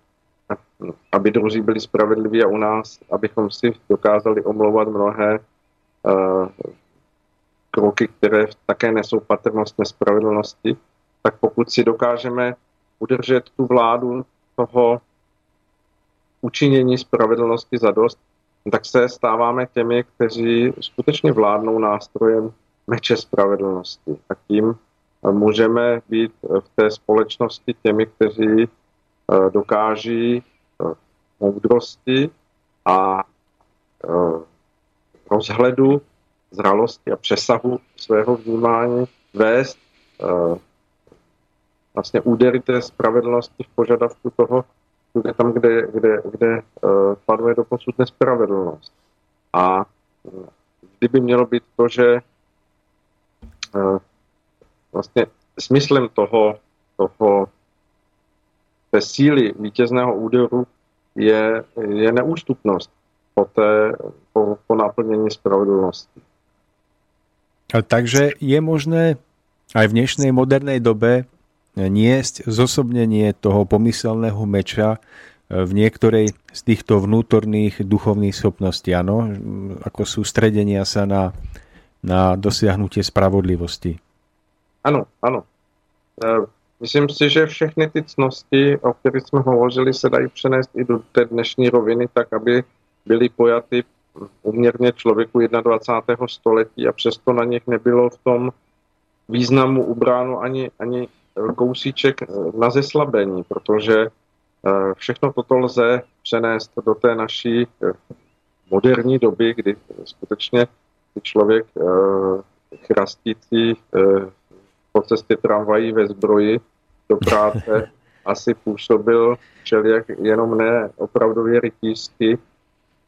aby druzí byli spravedliví a u nás, abychom si dokázali omlouvat mnohé uh, kroky, které také nesou patrnost nespravedlnosti, tak pokud si dokážeme udržet tu vládu toho učinění spravedlnosti za dost, tak se stáváme těmi, kteří skutečně vládnou nástrojem meče spravedlnosti. A tím můžeme být v té společnosti těmi, kteří dokáží moudrosti a rozhledu, zralosti a přesahu svého vnímání vést vlastně údery té spravedlnosti v požadavku toho, kde tam, kde, kde, kde panuje do posud nespravedlnost. A kdyby mělo být to, že vlastně smyslem toho, toho té síly vítězného úderu je, je neústupnost po, té, po, po naplnění spravedlnosti. Takže je možné aj v dnešnej modernej dobe niesť zosobnenie toho pomyselného meča v niektorej z týchto vnútorných duchovných schopností, áno, ako sústredenia sa na, na dosiahnutie spravodlivosti. Ano, ano. Myslím si, že všechny ty cnosti, o kterých jsme hovořili, se dají přenést i do té dnešní roviny, tak aby byly pojaty uměrně člověku 21. století a přesto na nich nebylo v tom významu ubráno ani, ani kousíček na zeslabení, protože e, všechno toto lze přenést do té naší e, moderní doby, kdy skutečně člověk chrastící po cestě tramvají ve zbroji do práce. Asi působil všelijak jenom ne opravdově rytířsky,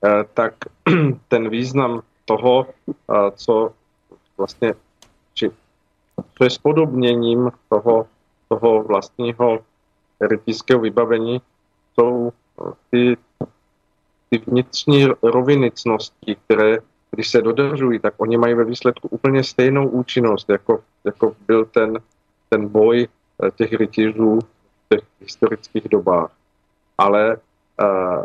eh, tak ten význam toho, eh, co vlastně, či, co je spodobněním toho, toho vlastního rytířského vybavení, jsou ty, ty vnitřní roviny cností, které když se dodržují, tak oni mají ve výsledku úplně stejnou účinnost, jako, jako byl ten, ten boj eh, těch rytířů v těch historických dobách. Ale uh,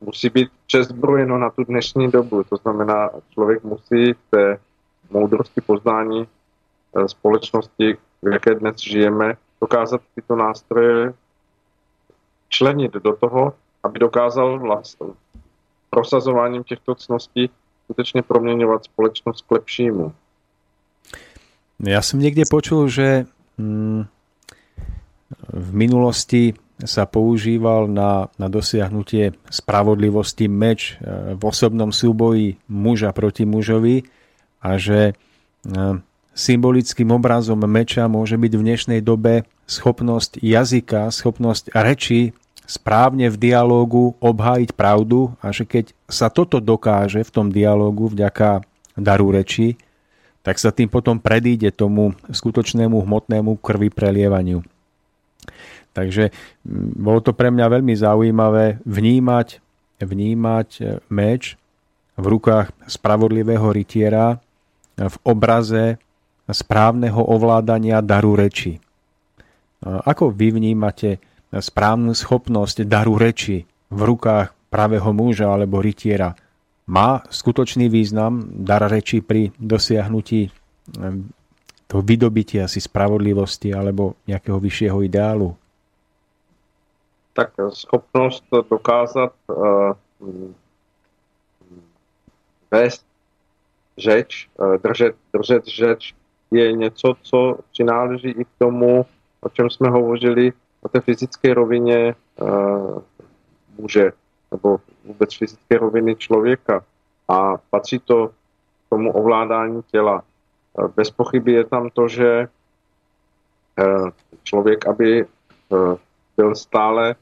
musí být přezbrojeno na tu dnešní dobu. To znamená, člověk musí v té moudrosti poznání uh, společnosti, v jaké dnes žijeme, dokázat tyto nástroje členit do toho, aby dokázal vlast, prosazováním těchto cností skutečně proměňovat společnost k lepšímu. Ja som niekde počul, že mm, v minulosti sa používal na, na dosiahnutie spravodlivosti meč e, v osobnom súboji muža proti mužovi a že e, symbolickým obrazom meča môže byť v dnešnej dobe schopnosť jazyka, schopnosť reči správne v dialógu obhájiť pravdu a že keď sa toto dokáže v tom dialógu vďaka daru reči, tak sa tým potom predíde tomu skutočnému hmotnému krvi prelievaniu. Takže mm, bolo to pre mňa veľmi zaujímavé vnímať, vnímať e, meč v rukách spravodlivého rytiera v obraze správneho ovládania daru reči. Ako vy vnímate správnu schopnosť daru reči v rukách pravého muža alebo rytiera má skutočný význam dar reči pri dosiahnutí toho vydobitia si spravodlivosti alebo nejakého vyššieho ideálu? Tak schopnost dokázat uh, vést řeč, uh, držet, držet řeč je něco, co přináleží i k tomu, o čem jsme hovořili na té fyzické rovině uh, muže nebo vůbec fyzické roviny člověka a patří to k tomu ovládání těla. Uh, bez pochyby je tam to, že uh, člověk, aby byl stále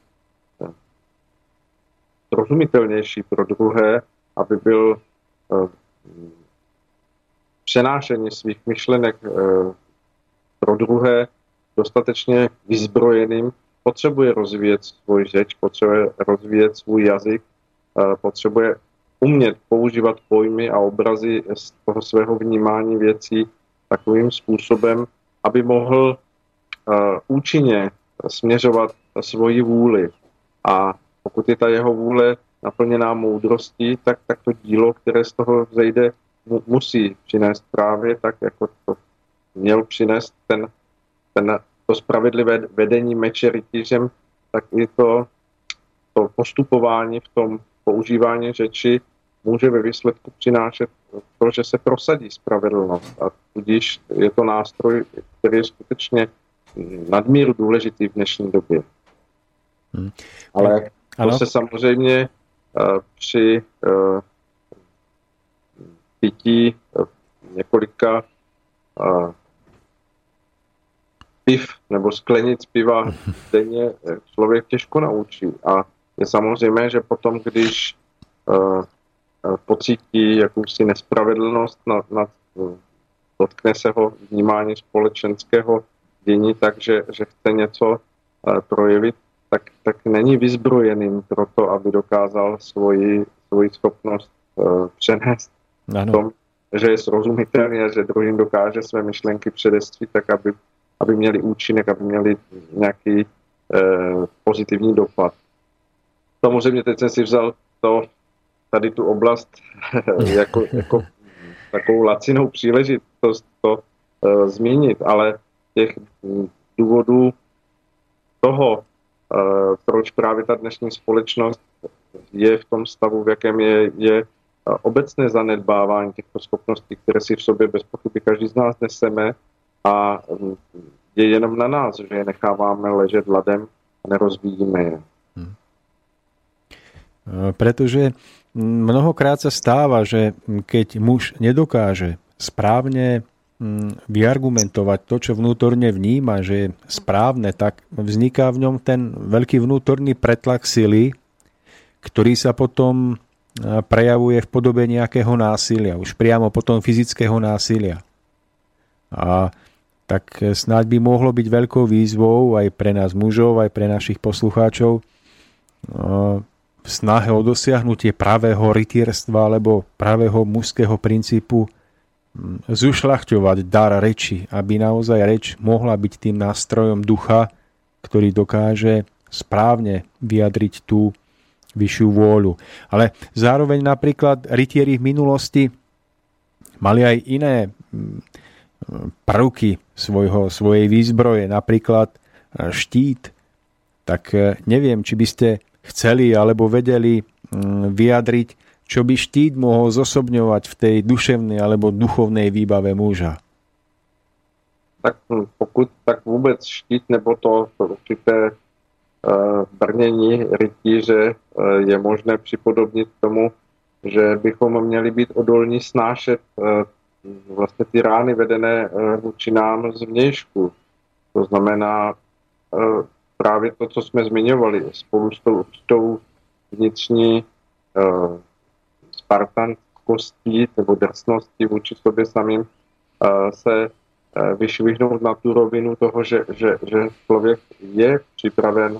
zrozumitelnější pro druhé, aby byl přenášení svých myšlenek pro druhé dostatečně vyzbrojeným, potřebuje rozvíjet svůj řeč, potřebuje rozvíjet svůj jazyk, potřebuje umět používat pojmy a obrazy z toho svého vnímání věcí takovým způsobem, aby mohl účinně směřovat svoji vůli. A pokud je ta jeho vůle naplněná moudrostí, tak, tak to dílo, které z toho vzejde, musí přinést právě tak, jako to měl přinést ten ten, to spravedlivé vedení meče rytířem, tak i to, to postupování v tom používání řeči může ve výsledku přinášet to, že se prosadí spravedlnost. A tudíž je to nástroj, který je skutečně nadmíru důležitý v dnešní době. Hmm. Ale to ano. se samozřejmě uh, při uh, pití uh, několika uh, piv nebo sklenic piva denně člověk těžko naučí. A je samozřejmé, že potom, když uh, pocítí jakousi nespravedlnost nad, nad dotkne se ho vnímání společenského dění, takže že chce něco uh, projevit, tak, tak není vyzbrojeným pro to, aby dokázal svoji, svoji schopnost uh, přenést ano. v tom, že je srozumitelný a že druhým dokáže své myšlenky předestřít, tak aby, aby měli účinek, aby měli nějaký uh, pozitivní dopad. Samozřejmě teď jsem si vzal to, tady tu oblast jako, jako takovou lacinou příležitost to uh, zmínit, ale těch důvodů toho, uh, proč právě ta dnešní společnost je v tom stavu, v jakém je, je obecné zanedbávání těchto schopností, které si v sobě bez pochyby každý z nás neseme a je jenom na nás, že je necháváme ležet ladem a nerozvíjíme je. Hmm. Pretože mnohokrát sa stáva, že keď muž nedokáže správne mm, vyargumentovať to, čo vnútorne vníma, že je správne, tak vzniká v ňom ten veľký vnútorný pretlak sily, ktorý sa potom prejavuje v podobe nejakého násilia, už priamo potom fyzického násilia. A tak snáď by mohlo byť veľkou výzvou aj pre nás mužov, aj pre našich poslucháčov v snahe o dosiahnutie pravého rytierstva alebo pravého mužského princípu mm, zušľachťovať dar reči, aby naozaj reč mohla byť tým nástrojom ducha, ktorý dokáže správne vyjadriť tú vyššiu vôľu. Ale zároveň napríklad rytieri v minulosti mali aj iné mm, prvky svojho, svojej výzbroje, napríklad e, štít. Tak e, neviem, či by ste chceli alebo vedeli vyjadriť, čo by štít mohol zosobňovať v tej duševnej alebo duchovnej výbave muža? Tak pokud tak vůbec štít nebo to určité uh, brnění rytíře je možné připodobnit tomu, že bychom měli být odolní snášet vlastně ty rány vedené vůči nám z vnějšku. To znamená právě to, co jsme zmiňovali, spolu s tou určitou vnitřní uh, spartankostí nebo drsností vůči sobě samým se vyšvihnout na tu rovinu toho, že, že, že člověk je připraven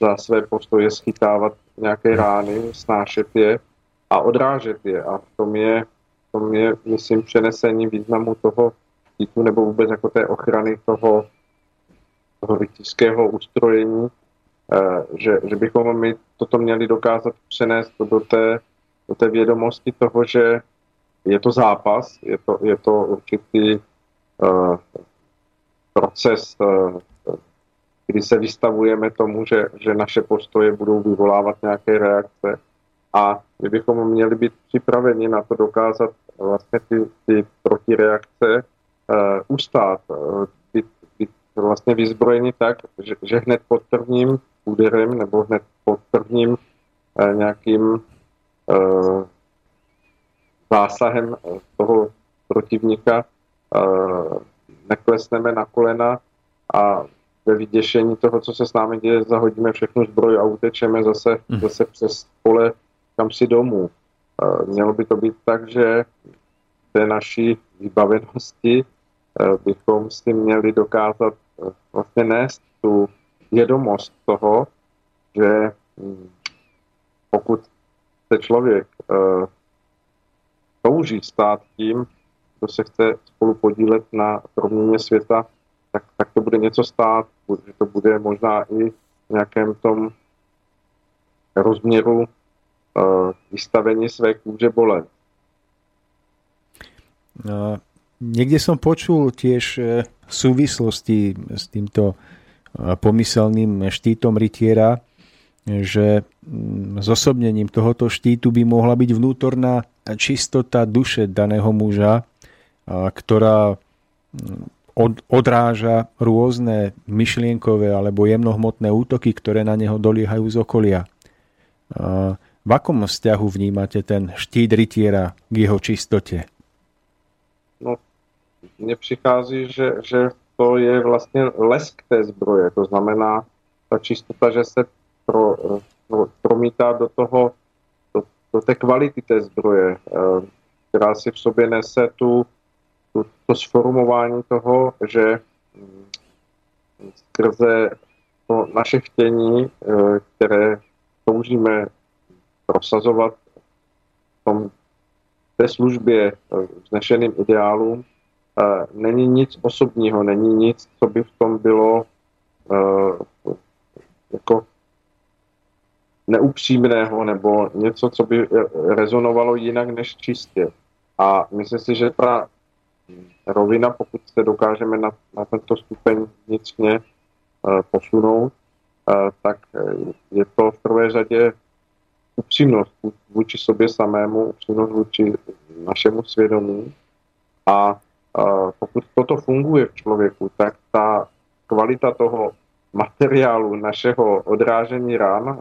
za své postoje schytávat nějaké rány, snášet je a odrážet je. A v tom je, tom je myslím, přenesení významu toho štítu nebo vůbec jako té ochrany toho toho rytířského ustrojení, eh, že, že bychom my toto měli dokázat přenést do té, do té vědomosti toho, že je to zápas, je to, je to určitý uh, proces, uh, kdy se vystavujeme tomu, že, že naše postoje budou vyvolávat nějaké reakce a my bychom měli být připraveni na to dokázat vlastně ty, ty protireakce uh, ustát, uh, vlastně vyzbrojeni tak, že, že hned pod prvním úderem nebo hned pod prvním eh, nějakým eh, zásahem eh, toho protivníka eh, neklesneme na kolena a ve vyděšení toho, co se s námi děje, zahodíme všechnu zbroj a utečeme zase, mm. zase přes pole kam si domů. Mělo by to být tak, že té naší vybavenosti eh, bychom si měli dokázat vlastně nést tu vědomost toho, že hm, pokud se člověk uh, touží stát tím, kdo se chce spolu podílet na proměně světa, tak, tak to bude něco stát, že to bude možná i v nějakém tom rozměru vystavení své kůže bolet. No, som počul tiež v súvislosti s týmto pomyselným štítom rytiera, že mm, zosobnením tohoto štítu by mohla byť vnútorná čistota duše daného muža, ktorá mm, od, odráža rôzne myšlienkové alebo jemnohmotné útoky, ktoré na neho doliehajú z okolia. V akom vzťahu vnímate ten štít rytiera k jeho čistote? No, mně přichází, že, že to je vlastně lesk té zbroje. To znamená, ta čistota, že se pro, no, promítá do toho, do, do té kvality té zbroje, eh, která si v sobě nese tu, tu, to sformování toho, že hm, skrze to naše chtění, eh, které toužíme prosazovat v tom, té službě eh, vznešeným ideálům, není nic osobního, není nic, co by v tom bylo jako neupřímného nebo něco, co by rezonovalo jinak než čistě. A myslím si, že ta rovina, pokud se dokážeme na, na tento stupeň vnitřně posunout, tak je to v prvé řadě upřímnost vůči sobě samému, upřímnost vůči našemu svědomí. A pokud toto funguje v člověku, tak ta kvalita toho materiálu našeho odrážení rán,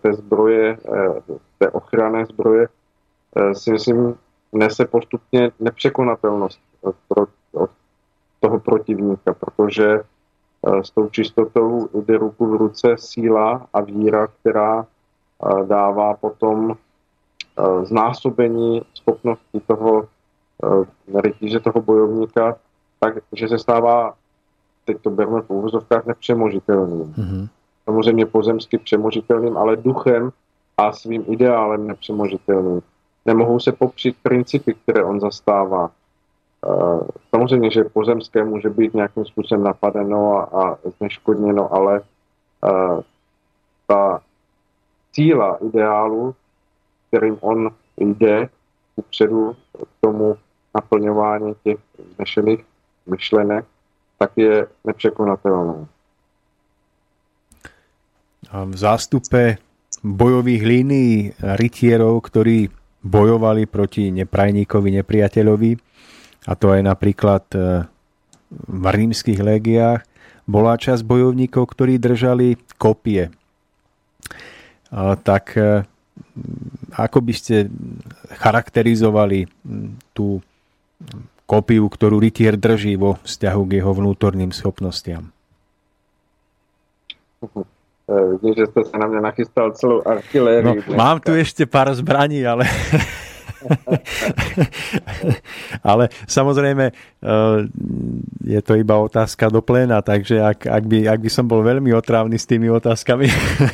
té zbroje, eh, té ochranné zbroje, eh, si myslím, nese postupně nepřekonatelnost od toho protivníka, protože eh, s tou čistotou jde ruku v ruce síla a víra, která dává potom znásobení schopností toho rytíře, toho bojovníka, takže se stává teď to berme v úvozovkách nepřemožitelným. Mm-hmm. Samozřejmě pozemsky přemožitelným, ale duchem a svým ideálem nepřemožitelným. Nemohou se popřít principy, které on zastává. Uh, samozřejmě, že pozemské může být nějakým způsobem napadeno a, a zneškodněno, ale ta síla ideálu, kterým on jde upředu k tomu naplňování těch znešených myšlenek, tak je nepřekonatelnou. V zástupe bojových línií rytierov, ktorí bojovali proti neprajníkovi, nepriateľovi, a to aj napríklad e, v rímskych legiách, bola časť bojovníkov, ktorí držali kopie. Tak e, ako by ste charakterizovali tú kopiu, ktorú rytier drží vo vzťahu k jeho vnútorným schopnostiam. Vidím, že ste sa na mňa nachystal celú artilériu. No, mám tu ešte pár zbraní, ale Ale samozrejme eh, je to iba otázka do pléna, takže ak, ak, by, ak by som bol veľmi otrávny s tými otázkami,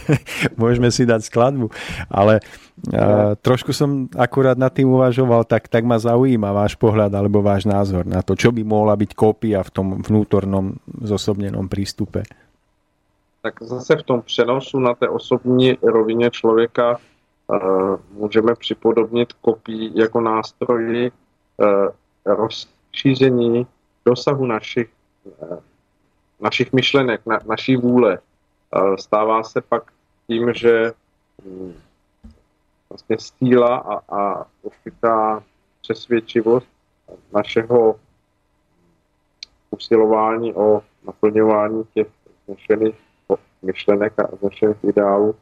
môžeme si dať skladbu. Ale uh, trošku som akurát nad tým uvažoval, tak, tak ma zaujíma váš pohľad alebo váš názor na to, čo by mohla byť kópia v tom vnútornom zosobnenom prístupe. Tak zase v tom přenosu na té osobní rovině člověka můžeme připodobnit kopii jako nástroji eh, rozšíření dosahu našich, eh, našich myšlenek, na, naší vůle. Stává se pak tím, že hm, vlastně stíla a, a určitá přesvědčivost našeho usilování o naplňování těch myšlenek a myšlených ideálů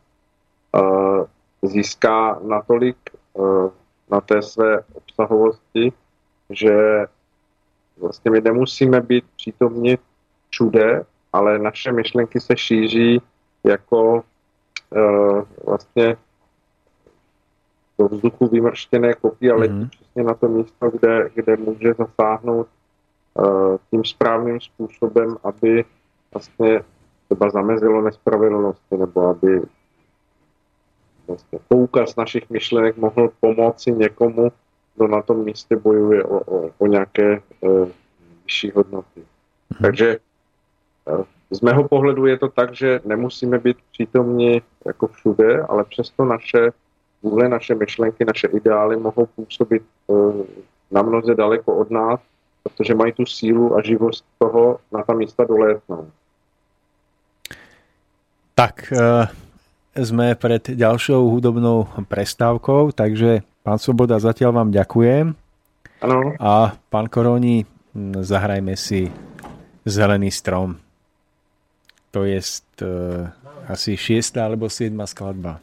eh, získá natolik eh, na té své obsahovosti, že vlastně my nemusíme být přítomni všude, ale naše myšlenky se šíří jako uh, vlastně do vzduchu vymrštěné kopí ale mm-hmm. přesně na to místo, kde, kde může zasáhnout uh, tím správným způsobem, aby vlastně třeba zamezilo nespravedlnosti, nebo aby vlastně poukaz našich myšlenek mohl pomoci někomu, kdo na tom místě bojuje o, o, o nějaké e, vyšší hodnoty. Hmm. Takže e, z mého pohledu je to tak, že nemusíme být přítomni jako všude, ale přesto naše vůle, naše myšlenky, naše ideály mohou působit e, na mnoze daleko od nás, protože mají tu sílu a živost toho na ta místa dolétnout. Tak, e, sme pred ďalšou hudobnou prestávkou, takže pán Svoboda, zatiaľ vám ďakujem. Ano. A pán Koroni, zahrajme si Zelený strom. To je uh, asi šiestá alebo siedma skladba.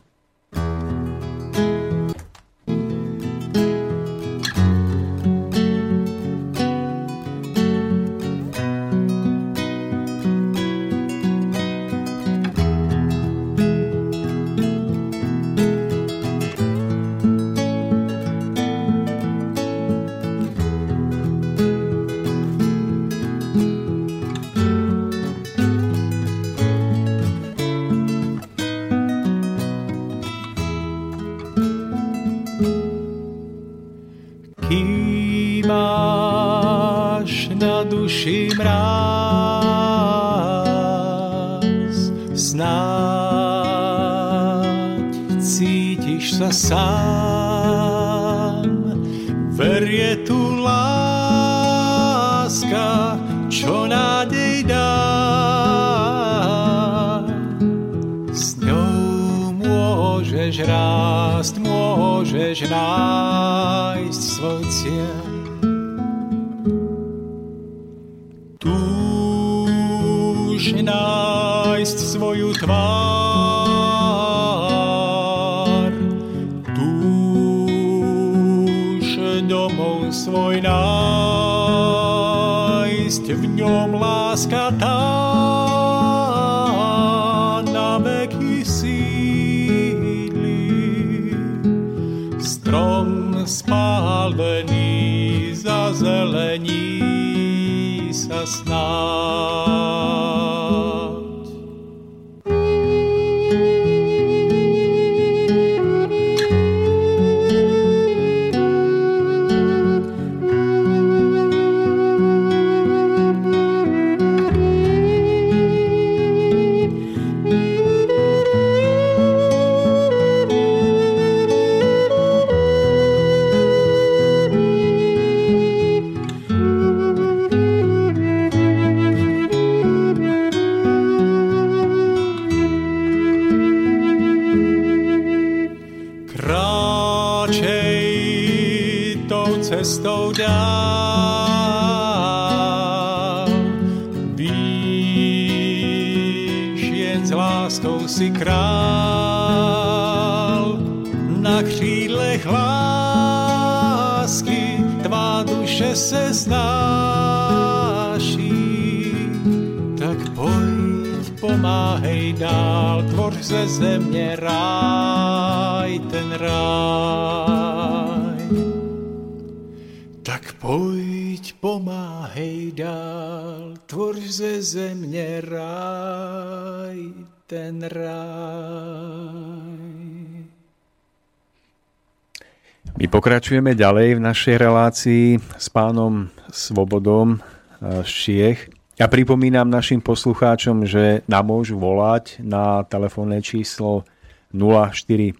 Pokračujeme ďalej v našej relácii s pánom Svobodom z Čiech. Ja pripomínam našim poslucháčom, že nám môžu volať na telefónne číslo 048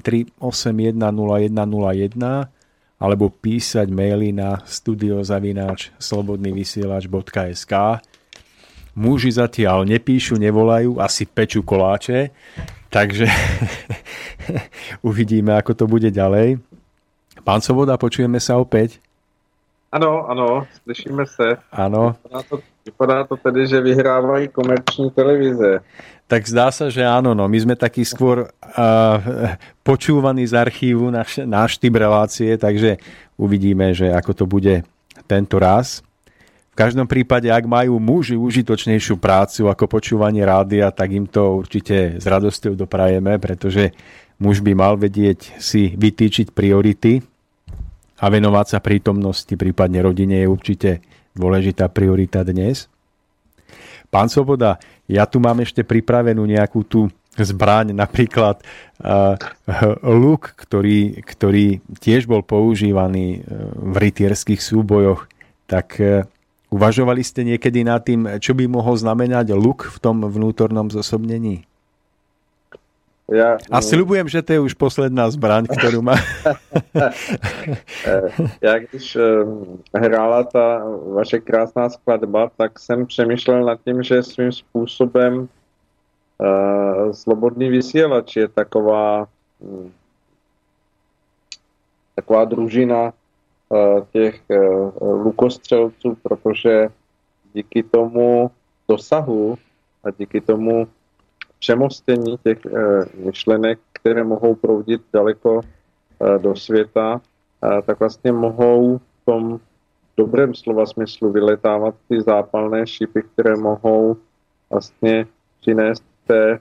381 0101 alebo písať maily na studiozavináč slobodnyvysielač.sk Muži zatiaľ nepíšu, nevolajú, asi pečú koláče, takže uvidíme, ako to bude ďalej. Pán Svoboda, počujeme sa opäť? Ano, ano, slyšíme se. Ano. Vypadá to, vypadá to tedy, že vyhrávají komerční televize. Tak zdá sa, že áno, no. My sme taký skôr uh, počúvaní z archívu náš, náš typ relácie, takže uvidíme, že ako to bude tento raz. V každom prípade, ak majú muži užitočnejšiu prácu ako počúvanie rádia, tak im to určite s radosťou doprajeme, pretože muž by mal vedieť si vytýčiť priority a venovať sa prítomnosti, prípadne rodine je určite dôležitá priorita dnes. Pán Svoboda, ja tu mám ešte pripravenú nejakú tú zbraň, napríklad uh, luk, ktorý, ktorý tiež bol používaný v rytierských súbojoch. Tak uh, uvažovali ste niekedy nad tým, čo by mohol znamenať luk v tom vnútornom zosobnení? Já, a slibujem, že to je už posledná zbraň, kterou má. Já když eh, hrála ta vaše krásná skladba, tak jsem přemýšlel nad tím, že svým způsobem uh, slobodný vysílač je taková hm, taková družina uh, těch uh, lukostřelců, protože díky tomu dosahu a díky tomu přemostění těch myšlenek, které mohou proudit daleko do světa, tak vlastně mohou v tom dobrém slova smyslu vyletávat ty zápalné šipy, které mohou vlastně přinést té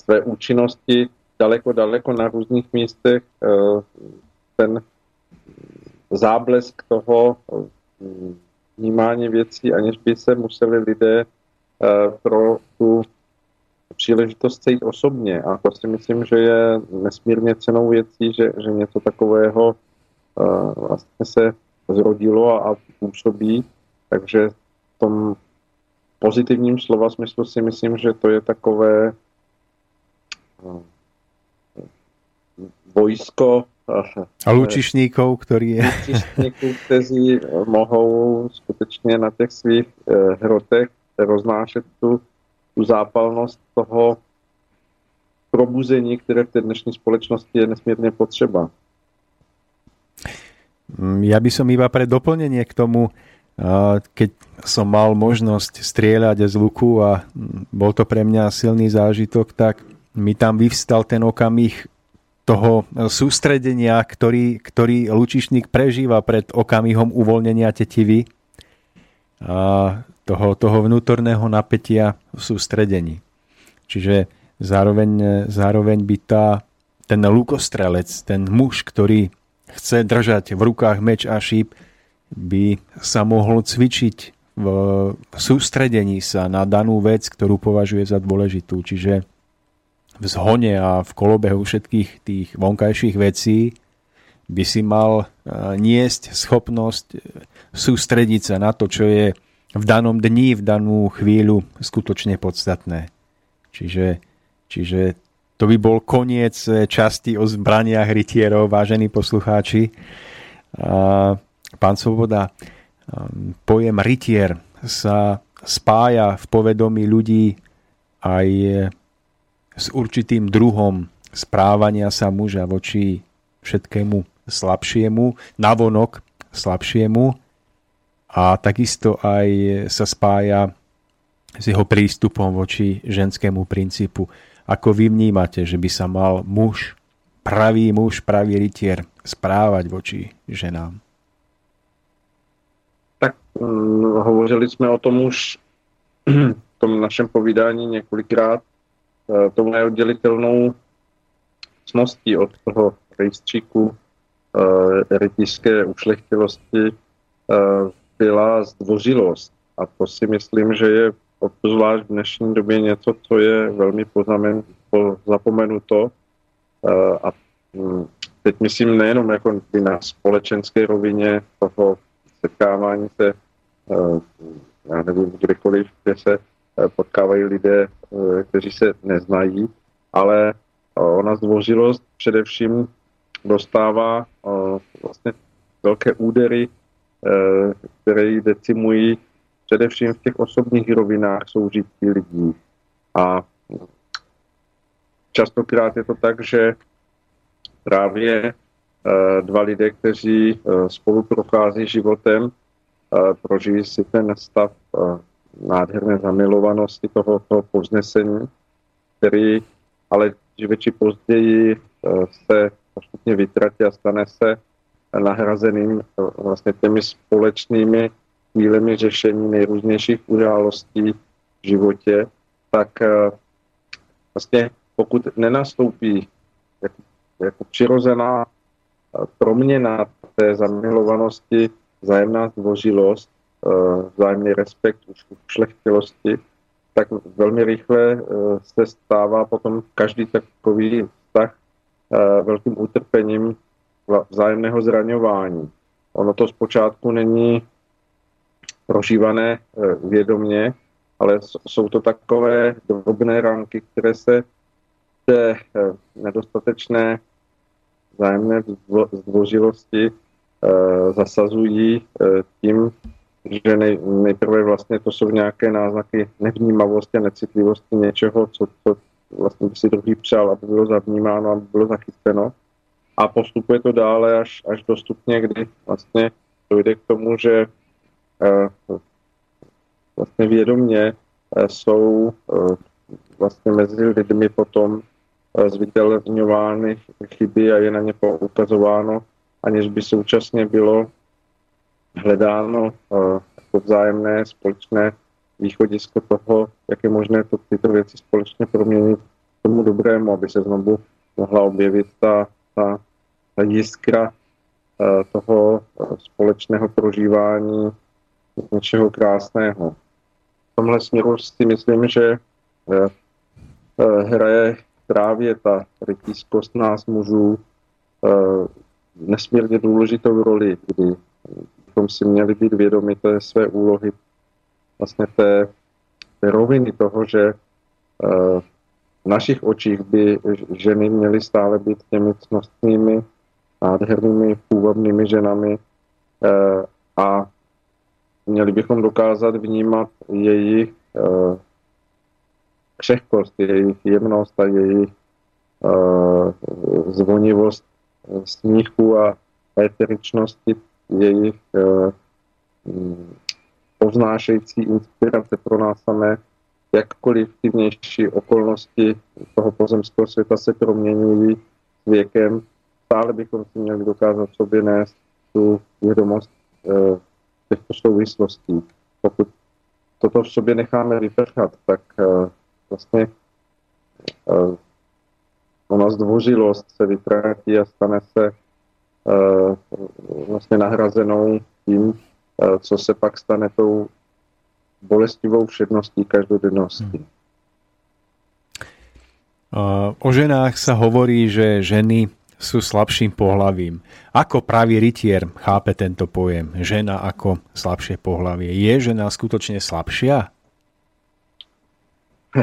své účinnosti daleko, daleko na různých místech. Eh, ten záblesk toho eh, vnímání věcí, aniž by se museli lidé eh, pro tu příležitost sejít osobně. A to si myslím, že je nesmírně cenou věcí, že, že něco takového vlastně se zrodilo a působí. Takže v tom pozitivním slova smyslu si myslím, že to je takové vojsko a lučišníkov, ktorí je... Lučišníků, kteří mohou skutečně na těch svých eh, hrotech roznášet tu, tu zápalnost toho probuzení, které v té dnešní společnosti je nesmírně potřeba. Mm, ja by som iba pre doplnenie k tomu, keď som mal možnosť strieľať z luku a mm, bol to pre mňa silný zážitok, tak mi tam vyvstal ten okamih toho sústredenia, ktorý, ktorý lučišník prežíva pred okamihom uvoľnenia tetivy a toho, toho vnútorného napätia v sústredení. Čiže zároveň, zároveň by tá, ten lukostrelec, ten muž, ktorý chce držať v rukách meč a šíp, by sa mohol cvičiť v sústredení sa na danú vec, ktorú považuje za dôležitú. Čiže v zhone a v kolobehu všetkých tých vonkajších vecí by si mal e, niesť schopnosť e, sústrediť sa na to, čo je v danom dni, v danú chvíľu skutočne podstatné. Čiže, čiže to by bol koniec e, časti o zbraniach rytierov, vážení poslucháči. Pán Svoboda, pojem rytier sa spája v povedomí ľudí aj s určitým druhom správania sa muža voči všetkému slabšiemu, navonok slabšiemu a takisto aj sa spája s jeho prístupom voči ženskému princípu. Ako vy vnímate, že by sa mal muž, pravý muž, pravý rytier správať voči ženám? Tak hm, hovořili jsme o tom už v tom našem povídání několikrát. Eh, tou neoddělitelnou cností od toho rejstříku eh, rytířské ušlechtilosti eh, byla zdvořilost. A to si myslím, že je obzvlášť v dnešní době něco, co je velmi pozamen, po, zapomenuto. A hm, teď myslím nejenom jako na společenské rovině toho setkávání se, já nevím, kdekoliv, kde se Eh, potkávají lidé, eh, kteří se neznají, ale eh, ona zdvořilost především dostává vlastně velké údery, které ji decimují především v těch osobních rovinách soužití lidí. A častokrát je to tak, že právě dva lidé, kteří spolu prochází životem, prožijí si ten stav nádherné zamilovanosti toho, toho povznesení, který ale dříve či později eh, se postupně vytratí a stane se nahrazeným eh, vlastně těmi společnými chvílemi řešení nejrůznějších událostí v životě, tak eh, vlastně pokud nenastoupí jako, jako přirozená proměna té zamilovanosti, zájemná zdvořilost, Eh, vzájemný respekt, šlechtilosti, tak velmi rychle eh, se stává potom každý takový vztah eh, velkým utrpením vzájemného zraňování. Ono to zpočátku není prožívané vědomně, ale jsou to takové drobné ranky, které se té nedostatečné vzájemné zdvořilosti zasazují tím, že nej, nejprve vlastně to jsou nějaké náznaky nevnímavosti a necitlivosti něčeho, co, co vlastně by si druhý přál, aby bylo zavnímáno, aby bylo zachyceno. A postupuje to dále až, až dostupně, kdy vlastně dojde k tomu, že uh, vlastně vědomě jsou vlastně mezi lidmi potom zviditelňovány chyby a je na ně poukazováno, aniž by současně bylo hledáno jako vzájemné společné východisko toho, jak je možné to, tyto věci společně proměnit tomu dobrému, aby se znovu mohla objevit ta, ta, ta jiskra uh, toho uh, společného prožívání něčeho krásného. V tomhle směru si myslím, že uh, hraje právě ta rytízkost nás mužů nesmírně důležitou roli, kdy bychom si měli být vědomi té své úlohy vlastně té, té roviny toho, že v našich očích by ženy měly stále být těmi cnostnými, nádhernými, půvabnými ženami uh, a měli bychom dokázat vnímat jejich uh, křehkost, jejich jemnost a jejich uh, zvonivost smíchu a eteričnosti jejich uh, povznášející inspirace pro nás samé, jakkoliv ty vnější okolnosti toho pozemského světa se proměňují s věkem, stále bychom si měli dokázat sobě nést tu vědomost e, těchto souvislostí. Pokud toto v sobě necháme vyprchat, tak e, vlastně e, ona zdvořilost se vytratí a stane se e, vlastně nahrazenou tím, Eh, co se pak stane tou bolestivou všedností každodennosti. Hmm. O ženách sa hovorí, že ženy sú slabším pohlavím. Ako pravý rytier chápe tento pojem? Žena ako slabšie pohlavie. Je žena skutočne slabšia?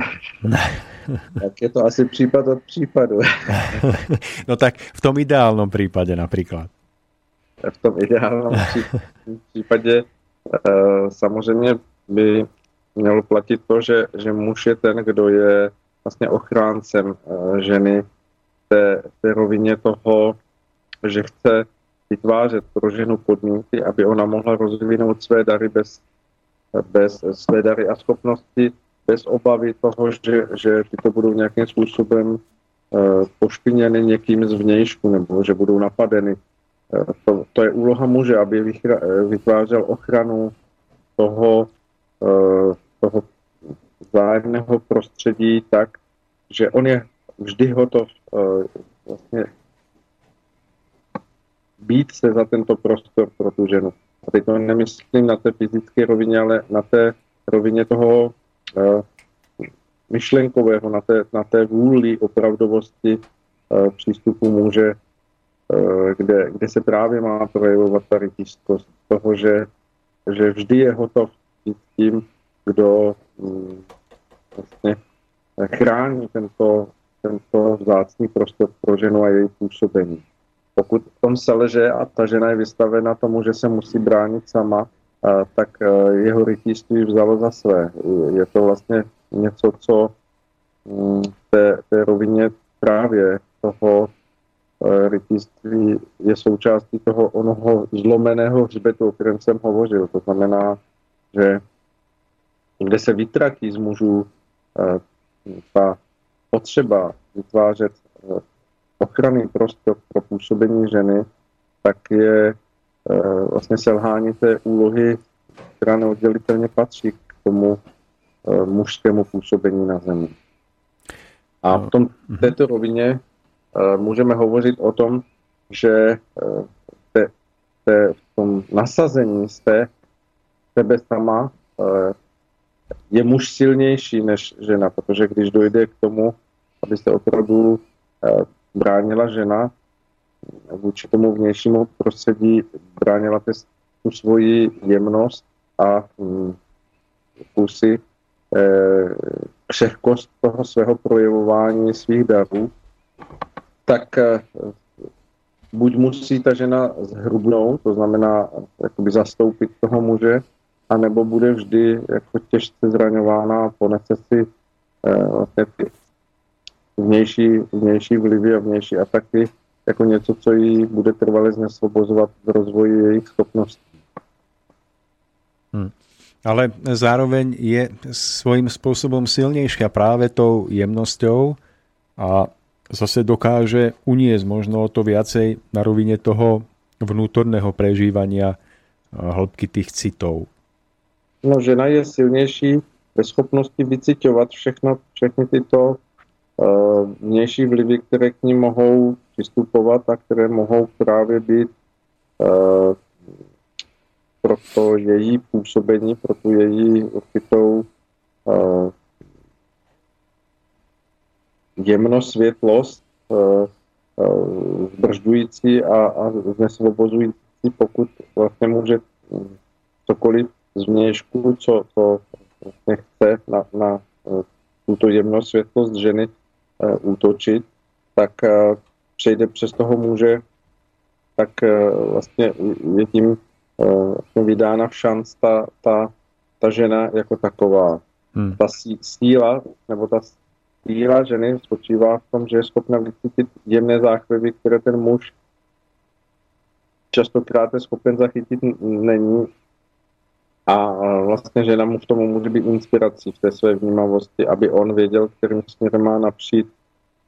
tak je to asi případ od případu. no tak v tom ideálnom prípade napríklad v tom ideálním případě eh, samozřejmě by mělo platit to, že, že muž je ten, kdo je vlastně ochráncem eh, ženy té, té rovině toho, že chce vytvářet pro ženu podmínky, aby ona mohla rozvinout své dary bez, bez své dary a schopnosti, bez obavy toho, že, že tyto budou nějakým způsobem uh, pošpiněny někým zvnějšku nebo že budou napadeny. To, to je úloha muže, aby vytvářel ochranu toho, eh, toho vzájemného prostředí tak, že on je vždy hotov eh, vlastně být se za tento prostor pro tu ženu. A teď to nemyslím na té fyzické rovině, ale na té rovině toho uh, myšlenkového, na té, na té vůli opravdovosti přístupu muže Eh, kde, kde se právě má projevovat ta rytířskost toho, že, že vždy je hotov být tím, kdo mm, vlastně chrání tento, tento vzácný prostor pro ženu a její působení. Pokud v tom se leže a ta žena je vystavena tomu, že se musí bránit sama, a, tak eh, jeho rytířství vzalo za své. Je to vlastně něco, co mm, v té, té rovině právě toho Eh, rytířství je součástí toho onoho zlomeného hřbetu, o kterém jsem hovořil. To znamená, že kde se vytratí z mužů eh, ta potřeba vytvářet eh, ochranný prostor pro působení ženy, tak je vlastně selhání té úlohy, která neoddělitelně patří k tomu mužskému působení na zemi. A v tom, mhm. této rovině Eh, můžeme hovořit o tom, že eh, te, te, v tom nasazení jste sebe sama eh, je muž silnější než žena, protože když dojde k tomu, aby se opravdu bránila žena vůči tomu vnějšímu prostředí, bránila tu svoji jemnost a hm, kusy křehkost toho svého projevování svých darů, tak eh, buď musí ta žena zhrubnout, to znamená jakoby zastoupit toho muže, anebo bude vždy jako těžce zraňována a ponese si eh, vlastně ty vnější, vnější vlivy a vnější ataky jako něco, co jí bude trvale znesvobozovat v rozvoji jejich schopností. Hmm. ale zároveň je svojím spôsobom silnejšia práve tou jemnosťou a zase dokáže uniesť možno o to viacej na rovine toho vnútorného prežívania hĺbky tých citov. No, žena je silnější ve schopnosti vyciťovat všechno, všechny tyto uh, vnější vlivy, které k ní mohou přistupovat a které mohou právě být uh, pro to její působení, pro tu její určitou uh, jemnosvětlost uh, uh, zdržující a, a znesvobozující, pokud vlastně může cokoliv z měšku, co, co vlastně chce na, na tuto jemnosvětlost ženy uh, útočit, tak uh, přejde přes toho může, tak vlastně je tím vlastně vydána v šanc ta, ta, ta žena jako taková. Hmm. Ta síla, nebo ta síla ženy spočívá v tom, že je schopna vycítit jemné záchvěvy, které ten muž častokrát je schopen zachytit není. A vlastně žena mu v tomu může být inspirací v té své vnímavosti, aby on věděl, kterým směrem má napřít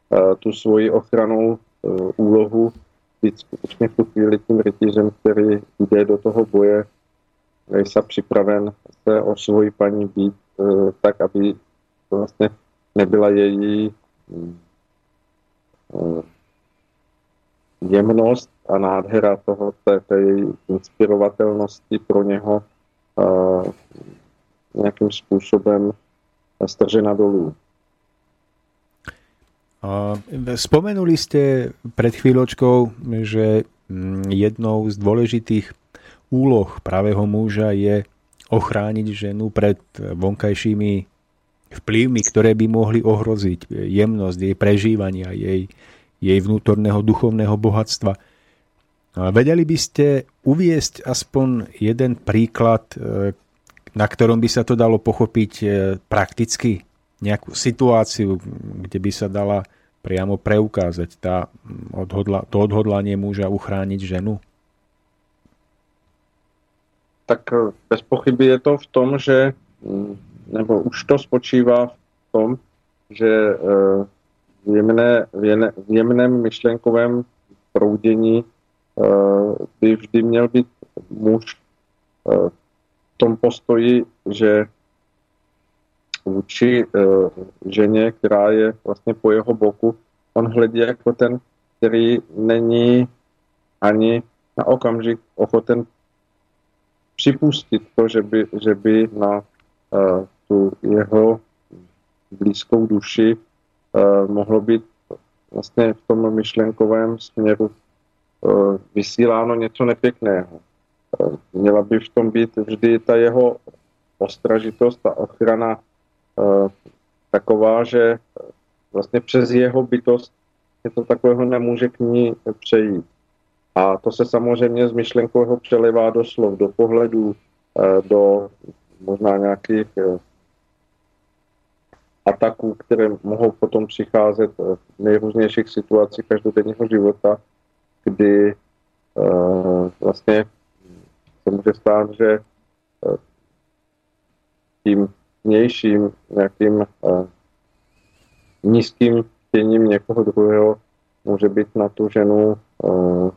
uh, tu svoji ochranou uh, úlohu. Být skutečně v tu chvíli tím rytířem, který jde do toho boje, je se připraven se o svoji paní být eh, tak, aby vlastně nebyla její eh, jemnost a nádhera toho, té, té její inspirovatelnosti pro něho. uh, nějakým způsobem stržena dolů. Spomenuli ste pred chvíľočkou, že mm, jednou z dôležitých úloh pravého muža je ochrániť ženu pred vonkajšími vplyvmi, ktoré by mohli ohroziť jemnosť jej prežívania, jej, jej vnútorného duchovného bohatstva. Vedeli by ste uviesť aspoň jeden príklad, e, na ktorom by sa to dalo pochopiť e, prakticky? nejakú situáciu, kde by sa dala priamo preukázať tá odhodla, to odhodlanie muža uchrániť ženu? Tak eh, bez pochyby je to v tom, že mm, nebo už to spočívá v tom, že v, jemné, v jemném myšlenkovém proudění by vždy měl být muž v tom postoji, že vůči uh, ženě, která je vlastně po jeho boku, on hledí jako ten, který není ani na okamžik ochoten připustit to, že by, že by na tu jeho blízkou duši mohlo být vlastně v tom myšlenkovém směru vysíláno něco nepěkného. Uh, měla by v tom být vždy ta jeho ostražitost a ochrana Eh, taková, že vlastně přes jeho bytost něco takového nemůže k ní přejít. A to se samozřejmě z myšlenkového přelevá do slov, do pohledů, eh, do možná nějakých eh, ataků, které mohou potom přicházet v nejrůznějších situacích každodenního života, kdy vlastně se může stát, že tím vnějším nějakým uh, nízkým chtěním někoho druhého může být na tu ženu uh,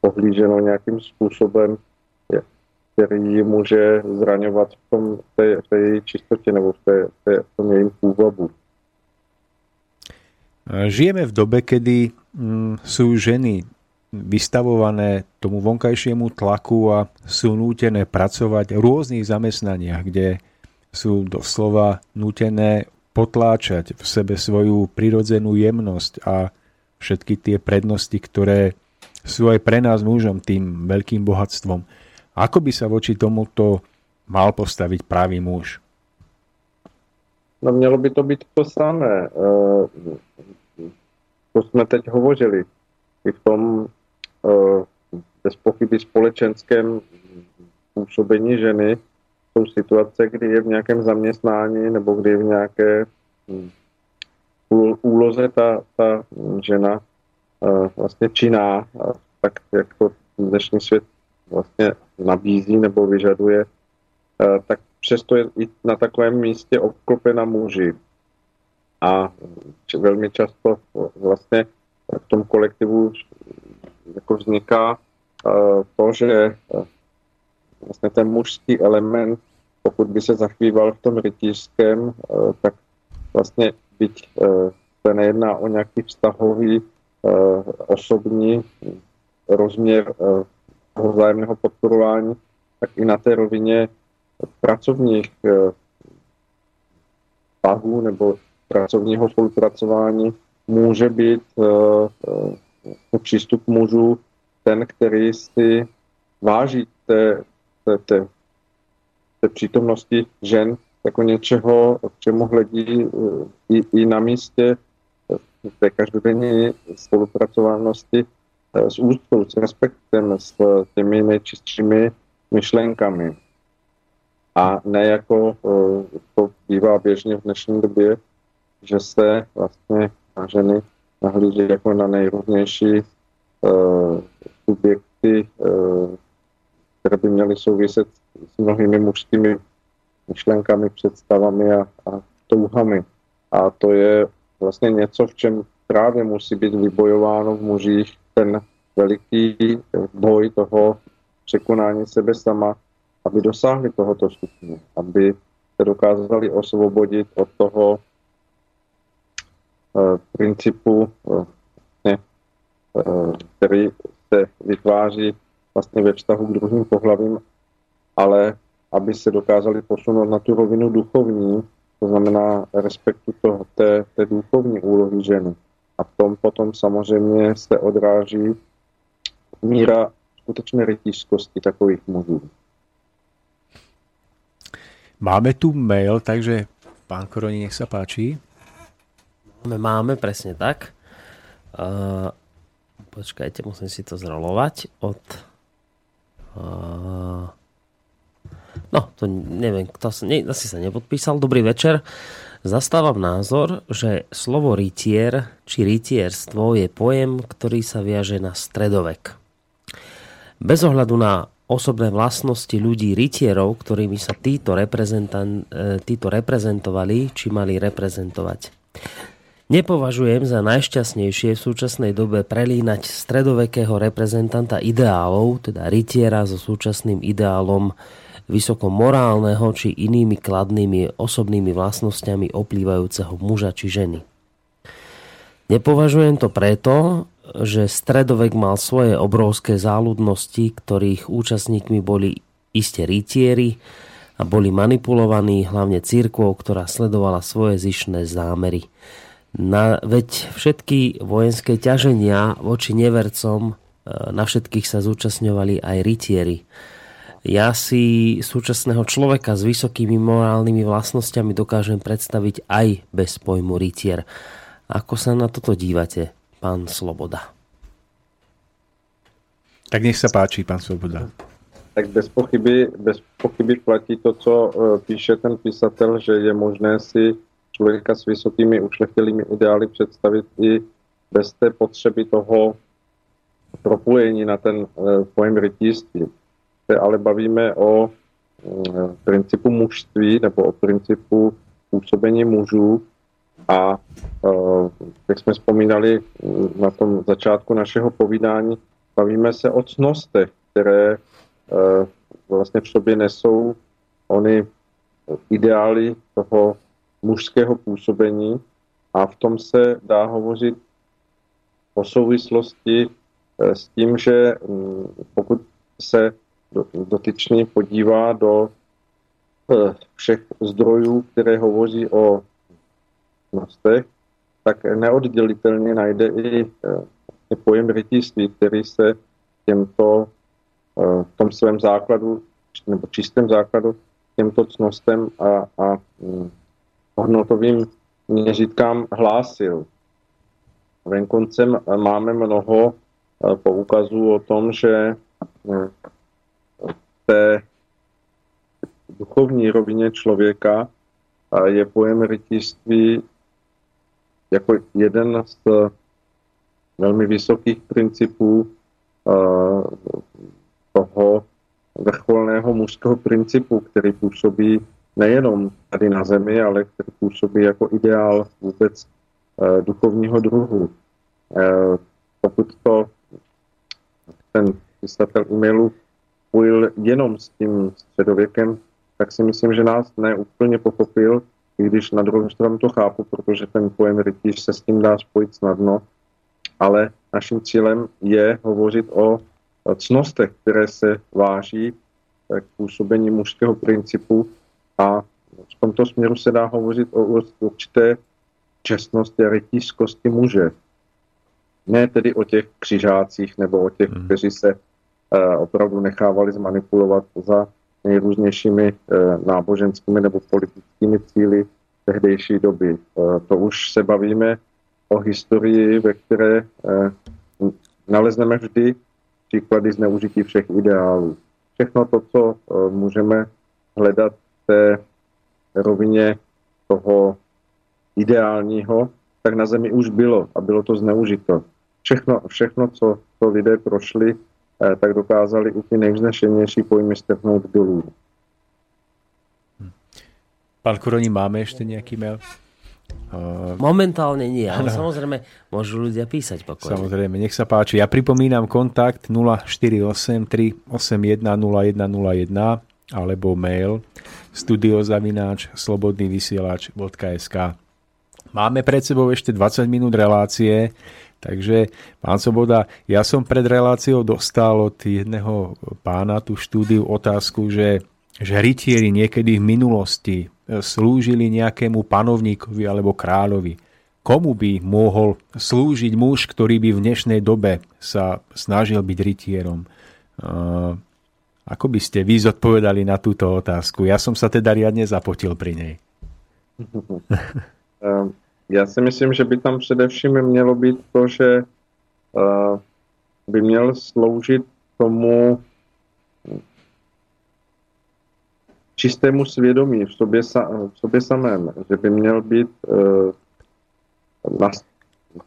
pohlíženo nějakým způsobem, který ji může zraňovat v, tom, v, té, v té její čistotě nebo v, té, v, té, v tom jejím původu. Žijeme v dobe, kedy sú ženy vystavované tomu vonkajšiemu tlaku a sú nútené pracovať v rôznych zamestnaniach, kde sú doslova nútené potláčať v sebe svoju prirodzenú jemnosť a všetky tie prednosti, ktoré sú aj pre nás mužom tým veľkým bohatstvom. Ako by sa voči tomuto mal postaviť pravý muž? No mělo by to být to samé. To jsme teď hovořili. I v tom Eh, bez pochyby společenském působení ženy jsou situace, kdy je v nějakém zaměstnání nebo kdy je v nějaké hm, úloze ta, ta žena eh, vlastně činná, tak jak to dnešní svět vlastně nabízí nebo vyžaduje, tak přesto je i na takovém místě obklopena muži. A velmi často vlastně v tom kolektivu jako vzniká to, že vlastně ten mužský element, pokud by se zachvíval v tom rytířském, tak vlastně byť se nejedná o nějaký vztahový osobní rozměr toho vzájemného podporování, tak i na té rovině pracovních vztahů nebo pracovního spolupracování může být přístup mužů ten, který si váží té, té, té, té přítomnosti žen jako něčeho, k čemu hledí i, i na místě té každodenní spolupracovanosti s úctou, s respektem, s těmi nejčistšími myšlenkami. A ne jako to bývá běžně v dnešní době, že se vlastně na ženy nahlíží jako na nejrůznější uh, subjekty, uh, které by měly souviset s mnohými mužskými myšlenkami, představami a, a touhami. A to je vlastně něco, v čem právě musí být vybojováno v mužích ten veliký boj toho překonání sebe sama, aby dosáhli tohoto stupně, aby se dokázali osvobodit od toho principu, uh, ne, uh, který se vytváří vlastně ve vztahu k druhým pohlavím, ale aby se dokázali posunout na tu rovinu duchovní, to znamená respektu toho, té, té duchovní úlohy ženy. A v tom potom samozřejmě se odráží míra skutečné rytířskosti takových mužů. Máme tu mail, takže pán Koroni, nech sa páči. Máme, presne tak. Uh, počkajte, musím si to zrolovať od... Uh, no, to neviem, kto ne, asi sa nepodpísal. Dobrý večer. Zastávam názor, že slovo rytier či rytierstvo je pojem, ktorý sa viaže na stredovek. Bez ohľadu na osobné vlastnosti ľudí rytierov, ktorými sa títo, títo reprezentovali, či mali reprezentovať. Nepovažujem za najšťastnejšie v súčasnej dobe prelínať stredovekého reprezentanta ideálov, teda rytiera so súčasným ideálom vysoko morálneho či inými kladnými osobnými vlastnosťami oplývajúceho muža či ženy. Nepovažujem to preto, že stredovek mal svoje obrovské záľudnosti, ktorých účastníkmi boli iste rytieri a boli manipulovaní hlavne církvou, ktorá sledovala svoje zišné zámery. Na, veď všetky vojenské ťaženia voči nevercom, e, na všetkých sa zúčastňovali aj rytieri. Ja si súčasného človeka s vysokými morálnymi vlastnosťami dokážem predstaviť aj bez pojmu rytier. Ako sa na toto dívate? pán Sloboda. Tak nech sa páči, pán Svoboda. Tak bez pochyby, bez pochyby platí to, co e, píše ten písatel, že je možné si člověka s vysokými ušlechtilými ideály představit i bez té potřeby toho propojení na ten e, pojem rytířství. Se ale bavíme o e, principu mužství nebo o principu působení mužů, a uh, jak jsme vzpomínali na tom začátku našeho povídání, bavíme se o cnostech, které vlastně v sobě nesou ony ideály toho mužského působení a v tom se dá hovořit o souvislosti s tím, že pokud se dotyčný podívá do všech zdrojů, které hovoří o vlastnostech, tak neoddělitelně najde i e, pojem rytířství, který se těmto v tom svém základu, nebo čistém základu, těmto cnostem a, a mm, hodnotovým měřítkám hlásil. Venkoncem máme mnoho e, poukazů o tom, že v té duchovní rovině člověka je pojem rytířství jako jeden z velmi vysokých principů eh, toho vrcholného mužského principu, který působí nejenom tady na zemi, ale který působí jako ideál vůbec eh, duchovního druhu. Eh, pokud to ten písatel e-mailu spojil jenom s tím středověkem, tak si myslím, že nás neúplně pochopil, i když na druhou stranu to chápu, protože ten pojem rytíř se s tím dá spojit snadno, ale naším cílem je hovořit o cnostech, které se váží k působení mužského principu a v tomto směru se dá hovořit o určité čestnosti a rytířskosti muže. Ne tedy o těch křižácích nebo o těch, hmm. kteří se uh, opravdu nechávali zmanipulovat za nejrůznějšími uh, náboženskými nebo politickými cíly tehdejší doby. Uh, to už se bavíme o historii, ve které nalezneme vždy příklady zneužití všech ideálů. Všechno to, co můžeme hledat té rovině toho ideálního, tak na zemi už bylo a bylo to zneužito. Všechno, všechno co, co lidé prošli, eh, tak dokázali i ty nejvznešenější pojmy strhnout dolů. Pán Kuroni, máme ještě nějaký mail? Uh, Momentálne nie, ale ano. samozrejme môžu ľudia písať pokojne. Samozrejme, nech sa páči. Ja pripomínam kontakt 048 381 0101 alebo mail studiozavináč slobodnývysielač.sk Máme pred sebou ešte 20 minút relácie, takže pán Soboda, ja som pred reláciou dostal od jedného pána tú štúdiu otázku, že, že rytieri niekedy v minulosti slúžili nejakému panovníkovi alebo kráľovi. Komu by mohol slúžiť muž, ktorý by v dnešnej dobe sa snažil byť rytierom? Ako by ste vy zodpovedali na túto otázku? Ja som sa teda riadne zapotil pri nej. Ehm, já si myslím, že by tam především mělo být to, že eh, by měl sloužit tomu čistému svědomí v sobě, v sobě samém, že by měl být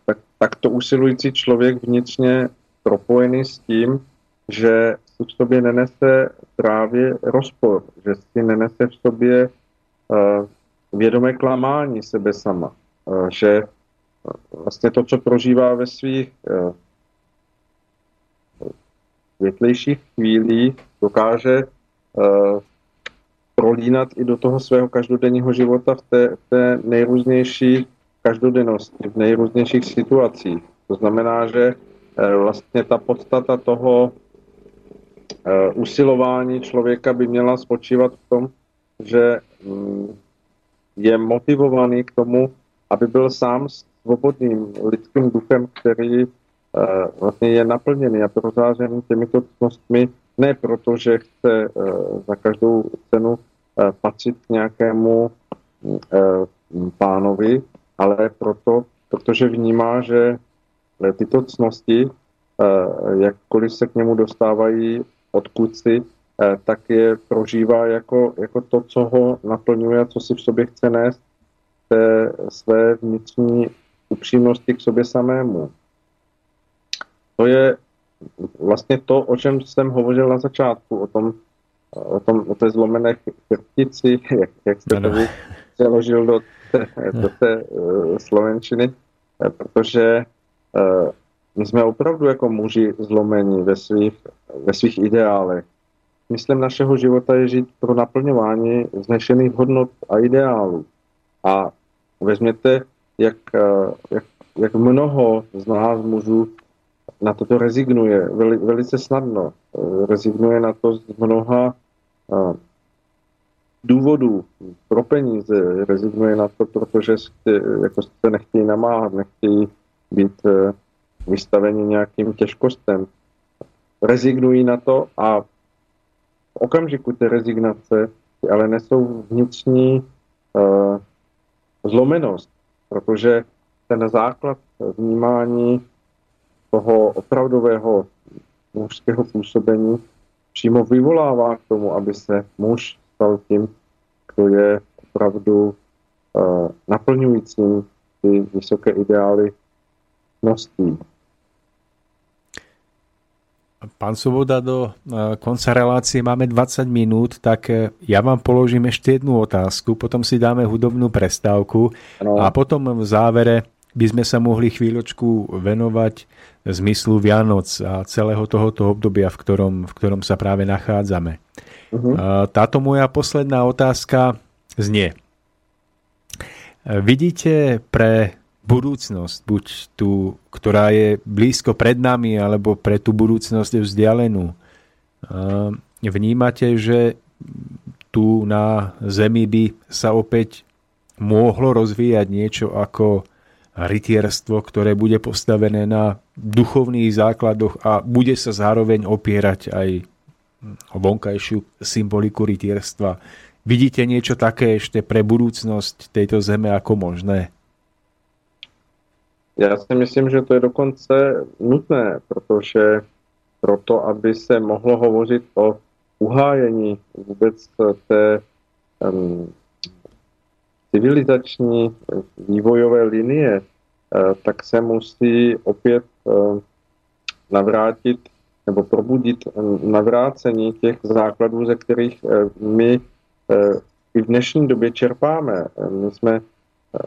tak, takto usilující člověk vnitřně propojený s tím, že si v sobě nenese právě rozpor, že si nenese v sobě uh, vědomé klamání sebe sama, uh, že uh, vlastně to, co prožívá ve svých uh, větlejších chvílích, dokáže prolínat i do toho svého každodenního života v té, v té nejrůznější každodennosti, v nejrůznějších situacích. To znamená, že eh, vlastně ta podstata toho eh, usilování člověka by měla spočívat v tom, že mm, je motivovaný k tomu, aby byl sám svobodným lidským duchem, který eh, vlastně je naplněný a prozářený těmito cnostmi, ne proto, že chce za každou cenu patřit k nějakému pánovi, ale proto, protože vnímá, že tyto cnosti, jakkoliv se k němu dostávají odkudci, tak je prožívá jako, jako to, co ho naplňuje a co si v sobě chce nést, té své vnitřní upřímnosti k sobě samému. To je vlastně to, o čem jsem hovořil na začátku, o tom, o, tom, o té zlomené chrbtici, jak, jak jste to přeložil do té, do té uh, slovenčiny, eh, protože uh, jsme opravdu jako muži zlomení ve svých, ve svých ideálech. Myslím našeho života je žít pro naplňování znešených hodnot a ideálů. A vezměte, jak, jak, jak mnoho z nás mužů na toto rezignuje veli, velice snadno. Rezignuje na to z mnoha důvodů pro peníze, rezignuje na to, protože jako se nechtějí namáhat, nechtějí být vystaveni nějakým těžkostem. Rezignují na to a v okamžiku té rezignace ale nesou vnitřní uh, zlomenost, protože ten základ vnímání toho opravdového mužského působení přímo vyvolává k tomu, aby se muž stal tím, kdo je opravdu uh, naplňujícím ty vysoké ideály. Pán Svoboda, do konca relácie máme 20 minút, tak ja vám položím ešte jednu otázku, potom si dáme hudobnú prestávku ano. a potom v závere by sme sa mohli chvíľočku venovať zmyslu Vianoc a celého tohoto obdobia, v ktorom, v ktorom sa práve nachádzame. Uh-huh. Táto moja posledná otázka znie. Vidíte pre budúcnosť, buď tú, ktorá je blízko pred nami, alebo pre tú budúcnosť vzdialenú, vnímate, že tu na Zemi by sa opäť mohlo rozvíjať niečo ako rytierstvo, ktoré bude postavené na duchovných základoch a bude sa zároveň opierať aj o vonkajšiu symboliku rytierstva. Vidíte niečo také ešte pre budúcnosť tejto zeme ako možné? Já si myslím, že to je dokonce nutné, protože proto, aby se mohlo hovořit o uhájení vůbec té um, civilizační vývojové linie, eh, tak se musí opět eh, navrátit nebo probudit navrácení těch základů, ze kterých eh, my i v dnešní době čerpáme. My jsme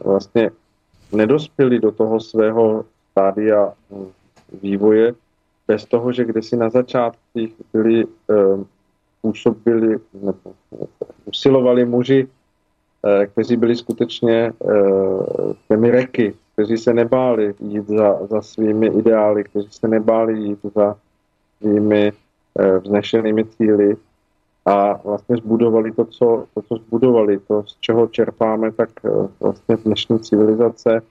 vlastně nedospěli do toho svého stádia vývoje bez toho, že kdysi na začátcích byli, působili, nebo usilovali muži Eh, kteří byli skutečně eh, těmi reky, kteří se nebáli jít za, za svými ideály, kteří se nebáli jít za svými eh, vznešenými cíly a vlastně zbudovali to, co, to, co zbudovali, to, z čeho čerpáme, tak vlastně dnešní civilizace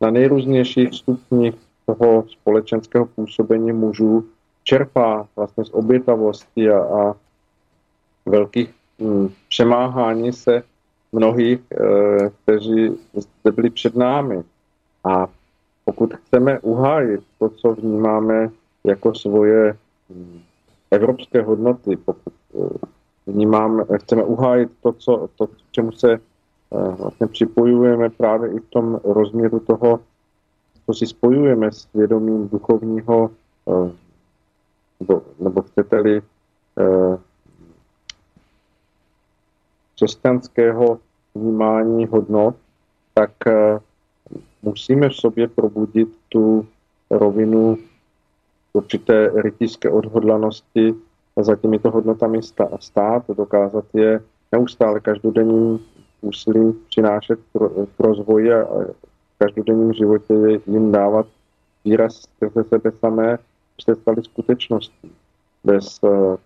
na nejrůznějších stupních toho společenského působení mužů čerpá vlastně z obětavosti a, a velkých hm, přemáhání se mnohých, eh, kteří zde byli před námi. A pokud chceme uhájit to, co vnímáme jako svoje hm, evropské hodnoty, pokud eh, vnímáme, chceme uhájit to, co, to k čemu se eh, vlastně připojujeme právě i v tom rozměru toho, co si spojujeme s vědomím duchovního, nebo, nebo chcete-li křesťanského vnímání hodnot, tak eh, musíme v sobě probudit tu rovinu určité rytířské odhodlanosti za těmito hodnotami stát, dokázat je neustále každodenním úsilím přinášet k rozvoji a v každodenním životě jim dávat výraz skrze sebe samé, se stali skutečností. Bez eh,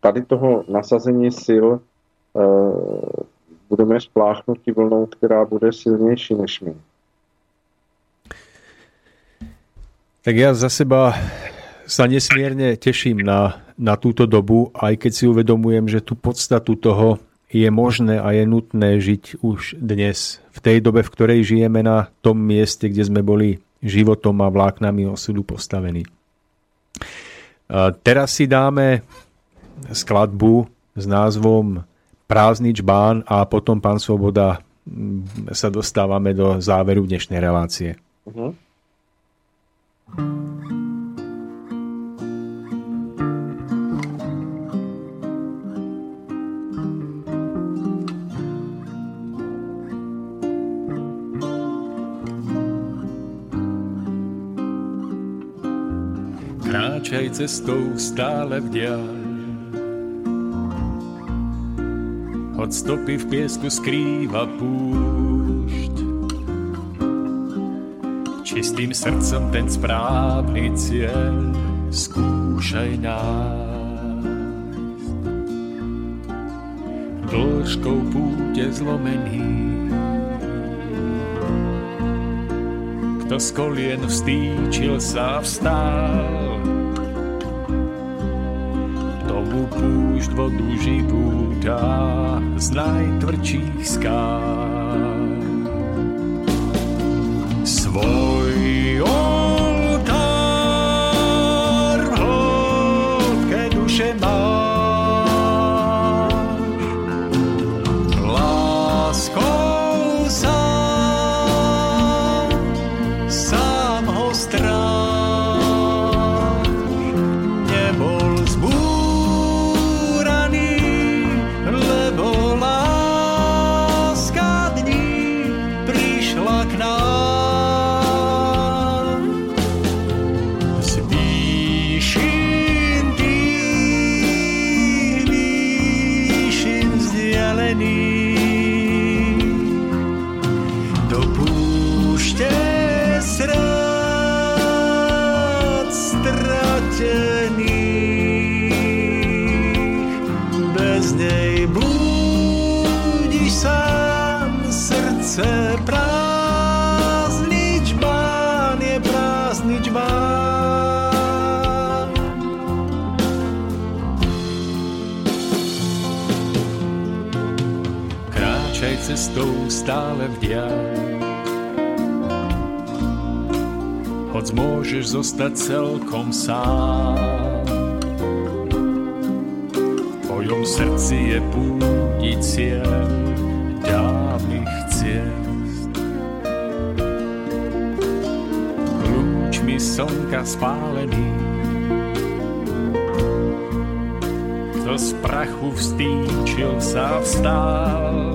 tady toho nasazení sil eh, budeme spláchnuti vlnou, která bude silnější než my. Tak ja za seba sa nesmierne teším na, na túto dobu, aj keď si uvedomujem, že tú podstatu toho je možné a je nutné žiť už dnes, v tej dobe, v ktorej žijeme na tom mieste, kde sme boli životom a vláknami osudu postavení. A teraz si dáme skladbu s názvom prázdnič bán a potom pán Svoboda sa dostávame do záveru dnešnej relácie. Uh-huh. Kráčaj cestou stále v diaľ Od stopy v piesku skrýva púšť. Čistým srdcom ten správny cieľ skúšaj nájsť. Dĺžkou púte zlomený Kto z kolien vstýčil sa vstál púšť vodu živú dá z najtvrdších skál. Cestou stále v diali, hoď môžeš zostať celkom sám. V tvojom srdci je púti cieľ dávnych ciest. Lúčmi slnka spálený, kto z prachu vstýčil sa vstál.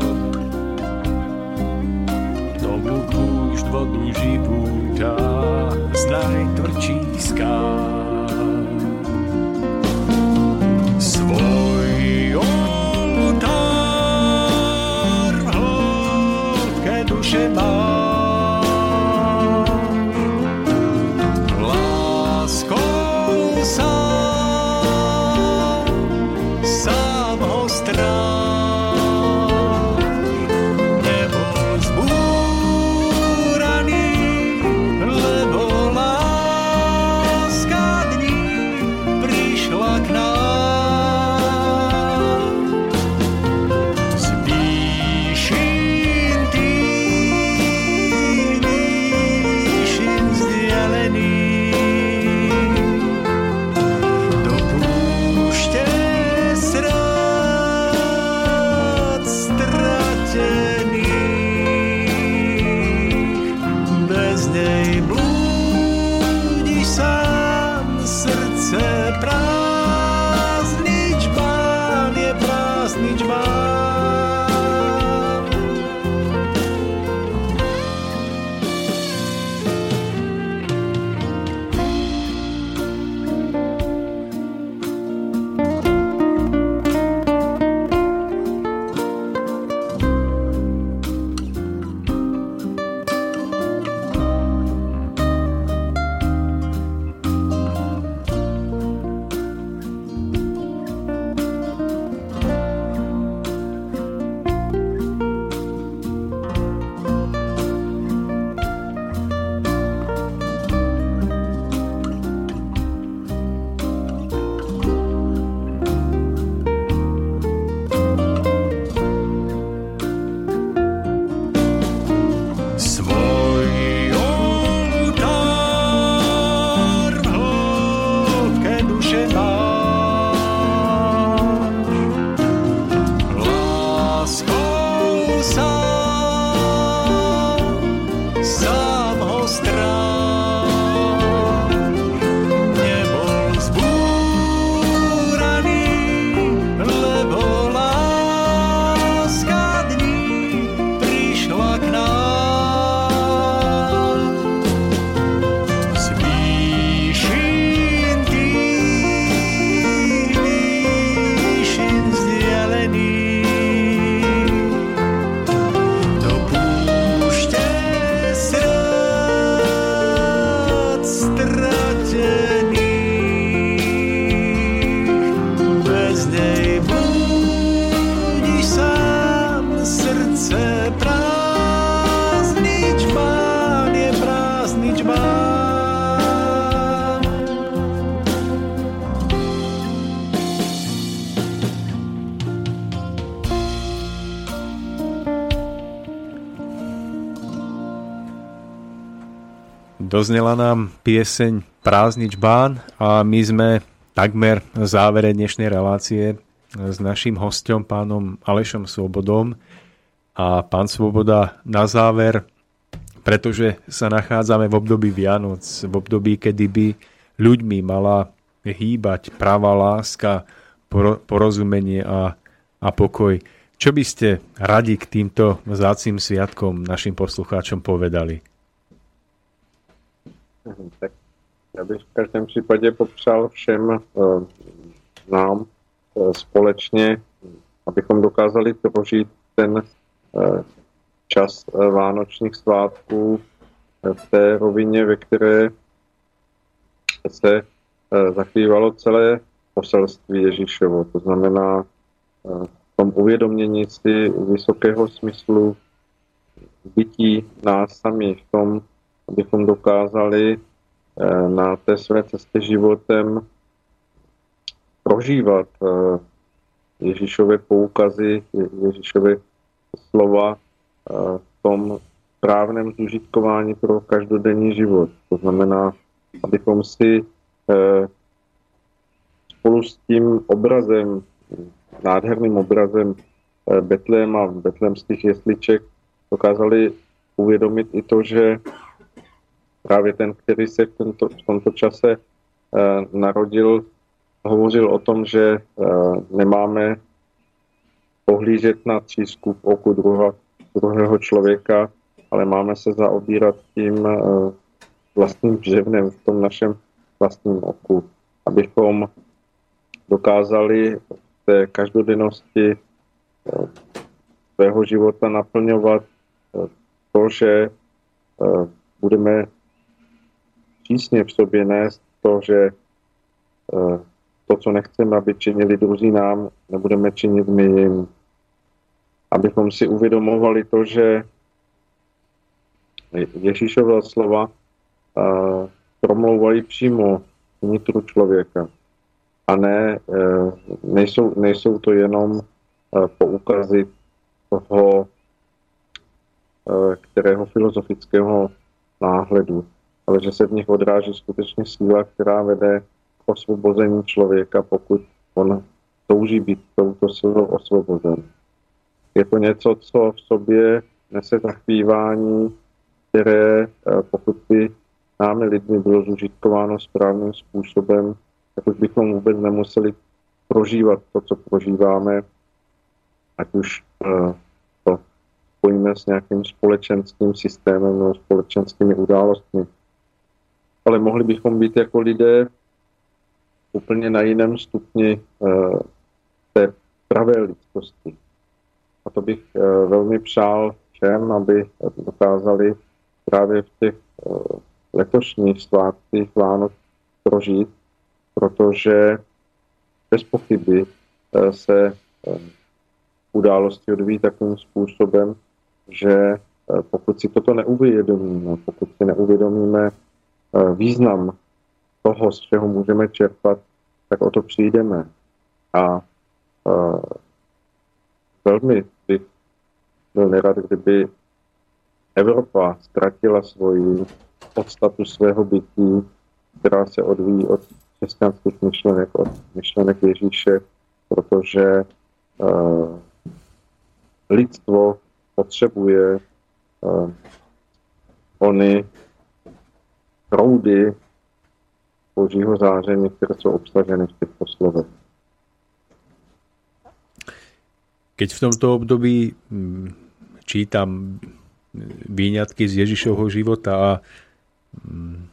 Živú dá z najtvrdších skál. Doznela nám pieseň Prázdnič bán a my sme takmer v závere dnešnej relácie s našim hostom, pánom Alešom Svobodom. A pán Svoboda, na záver, pretože sa nachádzame v období Vianoc, v období, kedy by ľuďmi mala hýbať práva láska, poro- porozumenie a, a pokoj. Čo by ste radi k týmto vzácným sviatkom našim poslucháčom povedali? Mhm, Tak já bych v každém případě popřál všem eh, nám eh, společně, abychom dokázali prožít ten eh, čas vánočních svátků v té rovině, ve které se zakrývalo celé poselství Ježíšovo. To znamená v tom uvědomění si vysokého smyslu bytí nás sami v tom, abychom dokázali na té své cestě životem prožívat Ježíšové poukazy, Ježíšové slova v tom správném zužitkování pro každodenní život. To znamená, abychom si spolu s tím obrazem, nádherným obrazem Betléma, betlémských jesliček, dokázali uvědomit i to, že právě ten, který se v, tento, v tomto čase narodil, hovořil o tom, že nemáme pohlížet na třísku v oku druha, druhého člověka, ale máme se zaobírat tím vlastním břevnem v tom našem vlastním oku, abychom dokázali v té každodennosti svého života naplňovat to, že budeme přísně v sobě nést to, že to, co nechceme, aby činili druzí nám, nebudeme činit my jim. Abychom si uvědomovali to, že Ježíšova slova promlouvají přímo vnitru člověka. A ne, nejsou, nejsou to jenom poukazy toho, kterého filozofického náhledu, ale že se v nich odráží skutečně síla, která vede osvobození člověka, pokud on touží být touto silou osvobozen. Je to něco, co v sobě nese zachvívání, které eh, pokud by námi lidmi bylo zužitkováno správným způsobem, tak už bychom vůbec nemuseli prožívat to, co prožíváme, ať už uh, to spojíme s nějakým společenským systémem nebo společenskými událostmi. Ale mohli bychom být jako lidé úplně na jiném stupni uh, té pravé lidskosti. A to bych uh, velmi přál všem, aby dokázali právě v těch uh, letošních svátcích Vánoc prožít, protože bez pochyby se události odvíjí takovým způsobem, že pokud si toto neuvědomíme, pokud si neuvědomíme význam toho, z čeho můžeme čerpat, tak o to přijdeme. A uh, velmi bych byl nerad, kdyby Evropa ztratila svoji podstatu svého bytí, která se odvíjí od křesťanských myšlenek, od myšlenek Ježíše, protože uh, lidstvo potřebuje uh, ony proudy božího záření, které jsou obsaženy v těchto slovech. Keď v tomto období mm, čítam výňatky z Ježišovho života a mm,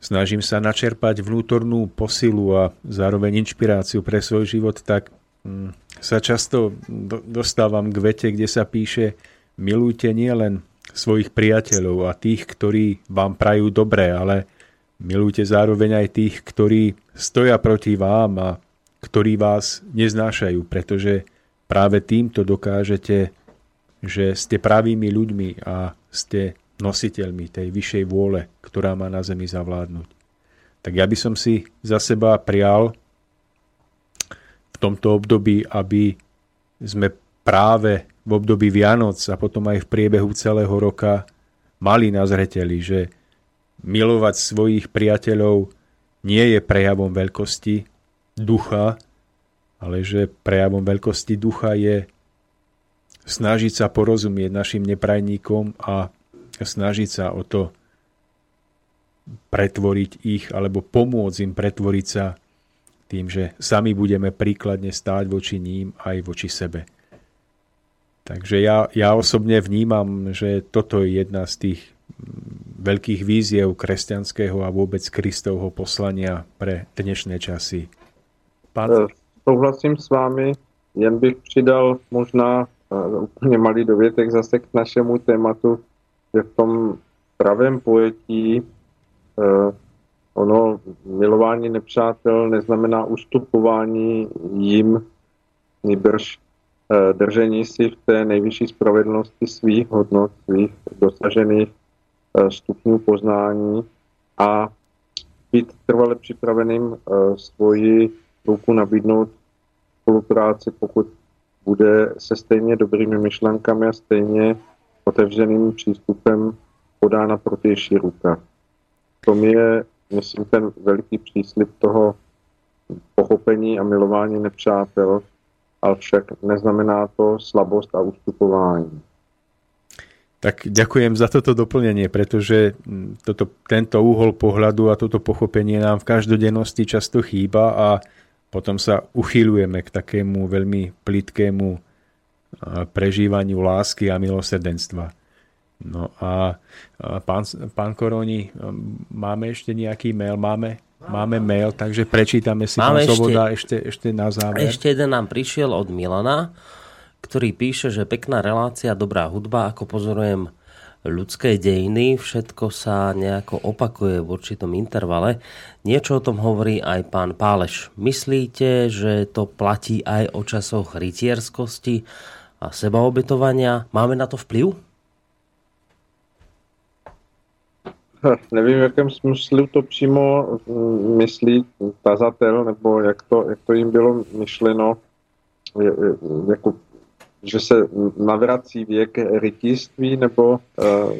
snažím sa načerpať vnútornú posilu a zároveň inšpiráciu pre svoj život, tak mm, sa často dostávam k vete, kde sa píše milujte nielen svojich priateľov a tých, ktorí vám prajú dobré, ale Milujte zároveň aj tých, ktorí stoja proti vám a ktorí vás neznášajú, pretože práve týmto dokážete, že ste pravými ľuďmi a ste nositeľmi tej vyššej vôle, ktorá má na zemi zavládnuť. Tak ja by som si za seba prial v tomto období, aby sme práve v období Vianoc a potom aj v priebehu celého roka mali na zreteli, že milovať svojich priateľov nie je prejavom veľkosti ducha, ale že prejavom veľkosti ducha je snažiť sa porozumieť našim neprajníkom a snažiť sa o to pretvoriť ich alebo pomôcť im pretvoriť sa tým, že sami budeme príkladne stáť voči ním aj voči sebe. Takže ja, ja osobne vnímam, že toto je jedna z tých veľkých víziev kresťanského a vôbec Kristovho poslania pre dnešné časy. Pán... Eh, souhlasím s vámi, jen bych přidal možná uh, úplně malý dovětek zase k našemu tématu, že v tom pravém pojetí uh, ono milování nepřátel neznamená ustupování jim, nýbrž držení si v té nejvyšší spravedlnosti svých hodnot, svých dosažených stupňů poznání a být trvale připraveným svoji ruku nabídnout spolupráci, pokud bude se stejně dobrými myšlenkami a stejně otevřeným přístupem podána protější ruka. To je, myslím, ten veliký příslip toho pochopení a milování nepřátel, ale však neznamená to slabost a ustupování. Tak ďakujem za toto doplnenie, pretože toto, tento úhol pohľadu a toto pochopenie nám v každodennosti často chýba a potom sa uchýľujeme k takému veľmi plitkému prežívaniu lásky a milosrdenstva. No a pán, pán Koroni, máme ešte nejaký mail? Máme, máme mail, takže prečítame si máme pán Svoboda ešte, ešte na záver. Ešte jeden nám prišiel od Milana, ktorý píše, že pekná relácia, dobrá hudba, ako pozorujem ľudské dejiny, všetko sa nejako opakuje v určitom intervale. Niečo o tom hovorí aj pán Páleš. Myslíte, že to platí aj o časoch rytierskosti a sebaobetovania? Máme na to vplyv? Nevím, v jakém smyslu to přímo mm, myslí tazatel, nebo jak to, jak to jim bylo myšleno, jako že se navrací věk rytíství, nebo... Uh...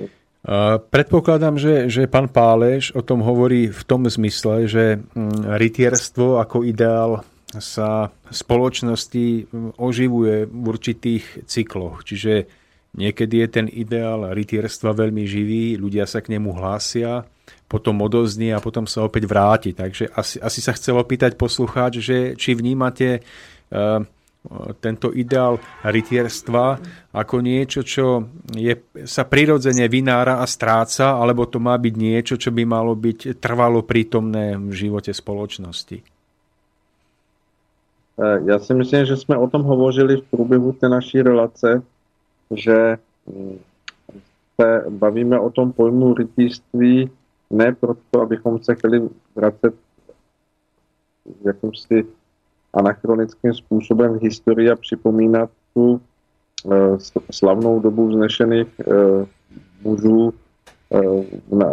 Že, že pán Páleš o tom hovorí v tom zmysle, že mm, rytierstvo ako ideál sa spoločnosti oživuje v určitých cykloch. Čiže niekedy je ten ideál rytierstva veľmi živý, ľudia sa k nemu hlásia, potom odoznie a potom sa opäť vráti. Takže asi, asi sa chcelo pýtať poslucháč, že či vnímate uh, tento ideál rytierstva ako niečo, čo je, sa prirodzene vynára a stráca, alebo to má byť niečo, čo by malo byť trvalo prítomné v živote spoločnosti? Eh, já si myslím, že jsme o tom hovořili v průběhu té naší relace, že mm, se bavíme o tom pojmu rytířství ne proto, abychom se chtěli vracet jakýmsi anachronickým způsobem historii a připomínat tu eh, slavnou dobu vznešených eh, mužů eh, na,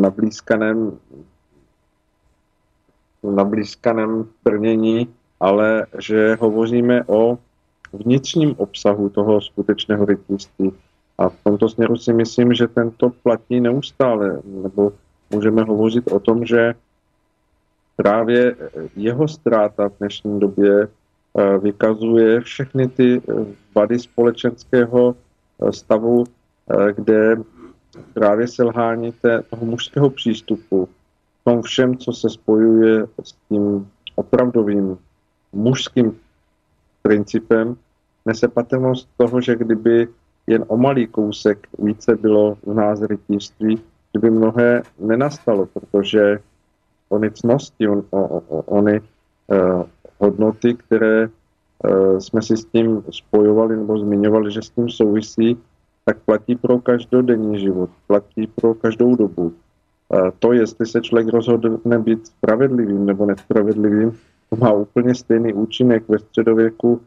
na blízkaném na blízkaném trnění, ale že hovoříme o vnitřním obsahu toho skutečného rytnictví. A v tomto směru si myslím, že tento platí neustále, nebo můžeme hovořit o tom, že právě jeho ztráta v dnešní době eh, vykazuje všechny ty eh, vady společenského eh, stavu, kde právě selhání té, toho mužského přístupu v tom všem, co se spojuje s tím opravdovým mužským principem, nese patrnost toho, že kdyby jen o malý kousek více bylo v nás rytířství, že by mnohé nenastalo, protože ony cnosti, on, on, ony uh, hodnoty, které uh, jsme si s tím spojovali nebo zmiňovali, že s tím souvisí, tak platí pro každodenní život, platí pro každou dobu. Uh, to, jestli se člověk rozhodne být spravedlivým nebo nespravedlivým, to má úplně stejný účinek ve středověku,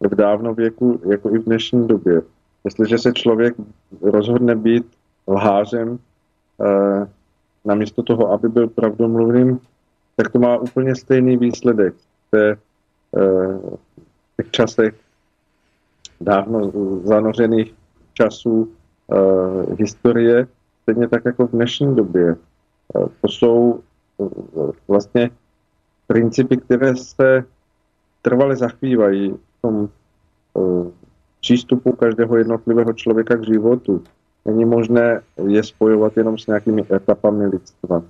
v dávnověku, jako i v dnešní době. Jestliže se člověk rozhodne být lhářem, namísto toho, aby byl pravdomluvným, tak to má úplně stejný výsledek. V té, eh, těch časech dávno zanořených časů eh, historie, stejně tak jako v dnešní době. Eh, to jsou vlastně principy, které se trvale zachvívají v tom přístupu každého jednotlivého člověka k životu není možné je spojovat jenom s nějakými etapami lidstva.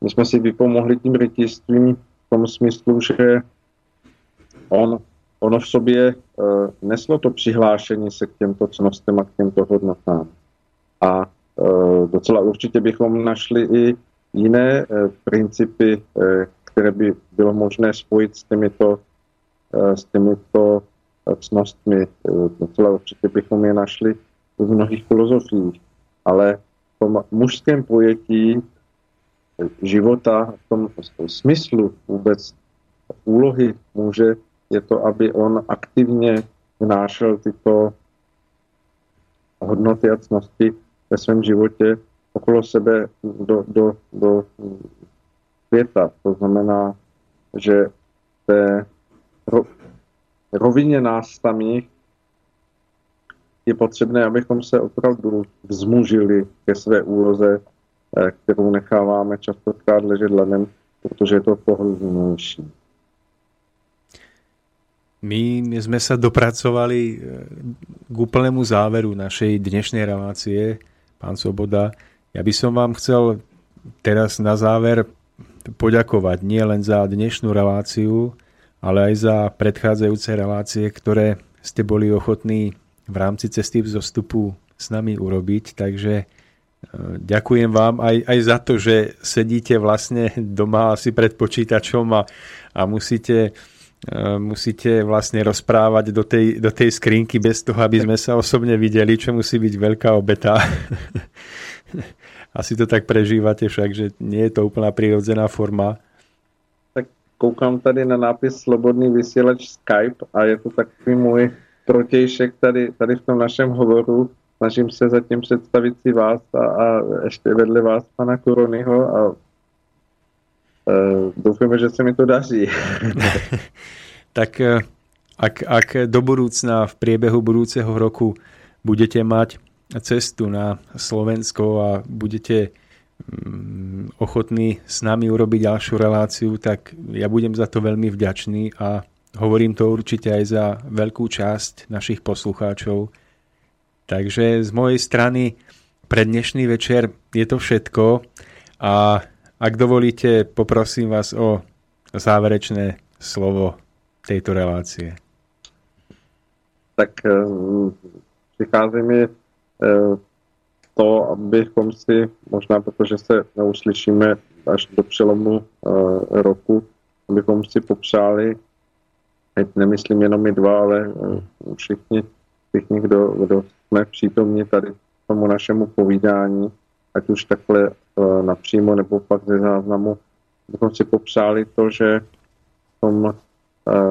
My jsme si vypomohli tím rytířstvím v tom smyslu, že on, ono v sobě uh, neslo to přihlášení se k těmto cnostem a k těmto hodnotám. A uh, docela určitě bychom našli i jiné uh, principy, uh, které by bylo možné spojit s těmito, s těmito cnostmi. Uh, docela určitě bychom je našli v mnohých filozofiích, ale v tom mužském pojetí života, v tom smyslu vůbec úlohy muže je to, aby on aktivně vnášel tyto hodnoty a cnosti ve svém životě okolo sebe do, do, do světa. To znamená, že té rovině nás samých je potřebné, abychom se opravdu vzmužili ke své úloze, eh, kterou necháváme častokrát ležet ladem, protože je to pohodlnější. My sme sa dopracovali eh, k úplnému záveru našej dnešnej relácie, pán Soboda. Ja by som vám chcel teraz na záver poďakovať nie za dnešnú reláciu, ale aj za predchádzajúce relácie, ktoré ste boli ochotní v rámci cesty vzostupu s nami urobiť. Takže e, ďakujem vám aj, aj za to, že sedíte vlastne doma asi pred počítačom a, a musíte, e, musíte vlastne rozprávať do tej, do tej skrinky bez toho, aby sme sa osobne videli, čo musí byť veľká obeta. asi to tak prežívate však, že nie je to úplná prirodzená forma. Koukám tady na nápis Slobodný vysielač Skype a je to takový můj protějšek tady, tady v tom našem hovoru. Snažím se zatím představit si vás a, a ještě vedle vás pana Koronyho a uh, doufujeme, že se mi to daří. tak e, ak, ak do budúcna v priebehu budúceho roku budete mať cestu na Slovensko a budete ochotní s nami urobiť ďalšiu reláciu, tak ja budem za to veľmi vďačný a Hovorím to určite aj za veľkú časť našich poslucháčov. Takže z mojej strany pre dnešný večer je to všetko a ak dovolíte, poprosím vás o záverečné slovo tejto relácie. Tak um, přichází mi uh, to, abychom si, možná protože se neuslyšíme až do přelomu uh, roku, abychom si popřáli teď nemyslím jenom my dva, ale eh, všichni, všichni kdo, kdo jsme přítomni tady tomu našemu povídání, ať už takhle uh, napřímo nebo pak ze záznamu, bychom si popřáli to, že v tom uh,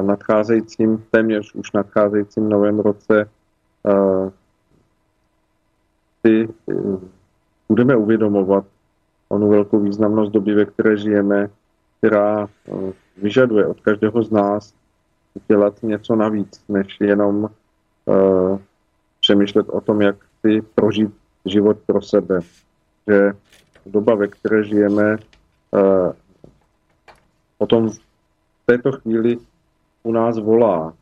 nadcházejícím, téměř už nadcházejícím novém roce uh, si uh, budeme uvědomovat onu velkou významnost doby, ve které žijeme, která uh, vyžaduje od každého z nás dělat něco navíc, než jenom uh, přemýšlet o tom, jak si prožít život pro sebe. Že doba, ve které žijeme, uh, o tom v této chvíli u nás volá.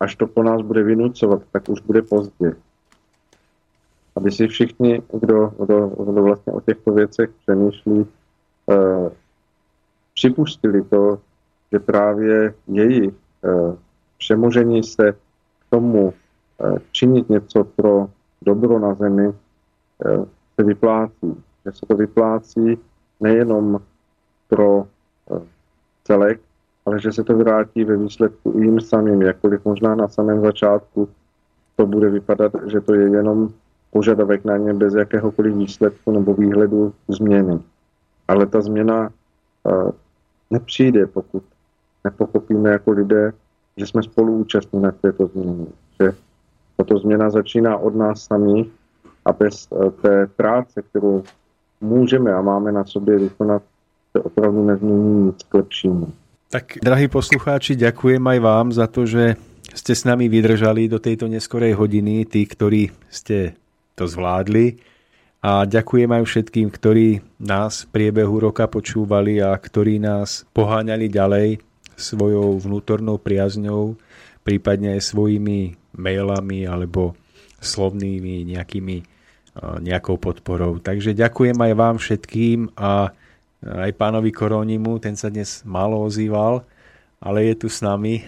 Až to po nás bude vynucovat, tak už bude pozdě. Aby si všichni, kdo, kdo, kdo vlastně o těchto věcech přemýšlí, uh, připustili to, že právě jejich Eh, přemožení se k tomu eh, činit něco pro dobro na zemi eh, se vyplácí. Že se to vyplácí nejenom pro celek, ale že se to vrátí ve výsledku i jim samým, jakkoliv možná na samém začátku to bude vypadat, že to je jenom požadavek na ně bez jakéhokoliv výsledku nebo výhledu změny. Ale ta změna nepřijde, pokud nepochopíme jako lidé, že jsme spolu účastní na této změně. Že tato změna začíná od nás samých a bez eh, té práce, kterou můžeme a máme na sobě vykonat, se opravdu nezmění nic k lepšímu. Tak, drahí poslucháči, ďakujem aj vám za to, že ste s nami vydržali do tejto neskorej hodiny, tí, ktorí ste to zvládli. A ďakujem aj všetkým, ktorí nás v priebehu roka počúvali a ktorí nás poháňali ďalej svojou vnútornou priazňou, prípadne aj svojimi mailami alebo slovnými nejakými, nejakou podporou. Takže ďakujem aj vám všetkým a aj pánovi Koronimu, ten sa dnes málo ozýval, ale je tu s nami.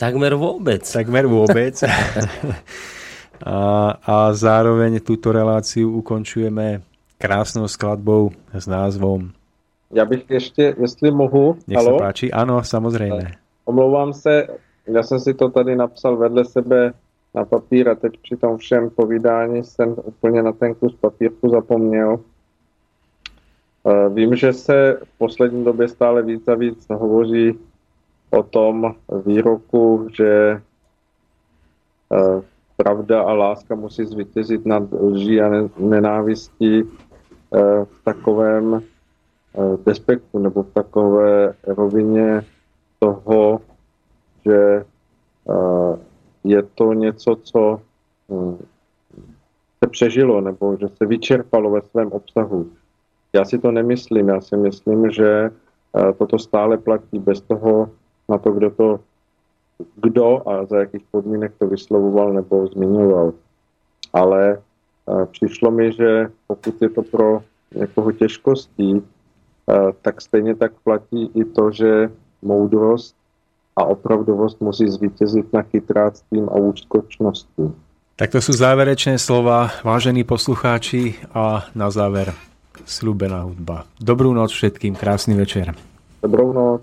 Takmer vôbec. Takmer vôbec. a, a zároveň túto reláciu ukončujeme krásnou skladbou s názvom Já bych ještě, jestli mohu... Nech halo? se páči, ano, samozřejmě. Omlouvám se, já jsem si to tady napsal vedle sebe na papír a teď při tom všem povídání jsem úplně na ten kus papírku zapomněl. Eh, vím, že se v poslední době stále víc a víc hovoří o tom výroku, že pravda a láska musí zvítězit nad lží a nenávistí v takovém despektu nebo v takové rovině toho, že je to něco, co hm, se přežilo nebo že se vyčerpalo ve svém obsahu. Já si to nemyslím, já si myslím, že toto stále platí bez toho na to, kdo to kdo a za jakých podmínek to vyslovoval nebo zmiňoval. Ale přišlo mi, že pokud je to pro někoho těžkostí, tak stejně tak platí i to, že moudrost a opravdovost musí zvítězit na chytráctvím a úzkočností. Tak to sú záverečné slova, vážení poslucháči a na záver slúbená hudba. Dobrú noc všetkým, krásny večer. Dobrou noc.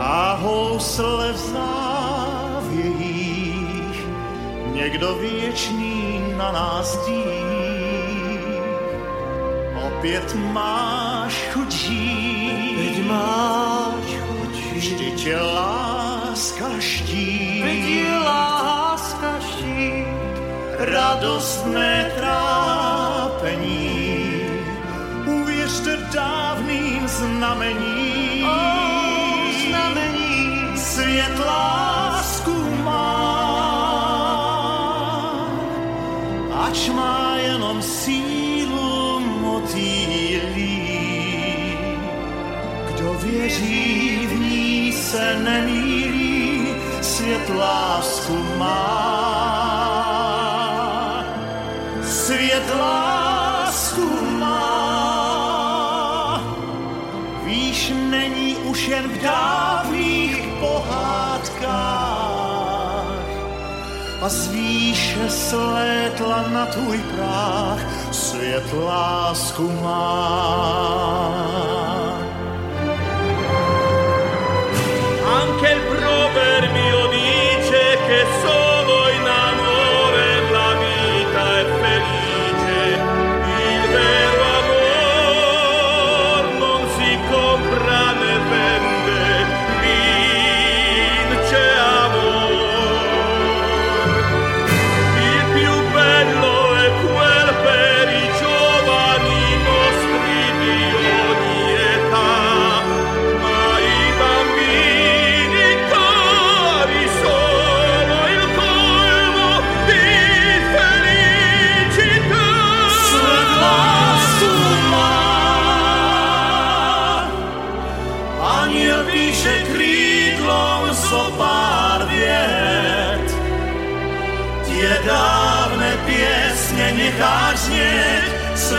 a housle v závějích, někdo věčný na nás dí. Opět máš chuť žít, máš chuť žít, vždyť je láska štít. Je láska štít, radostné trápení. Uvěřte dávným znamení, věří v ní se nemýlí, svět lásku má. Svět lásku má. Víš, není už jen v dávných pohádkách a z výše slétla na tvůj práh svět lásku má. per me.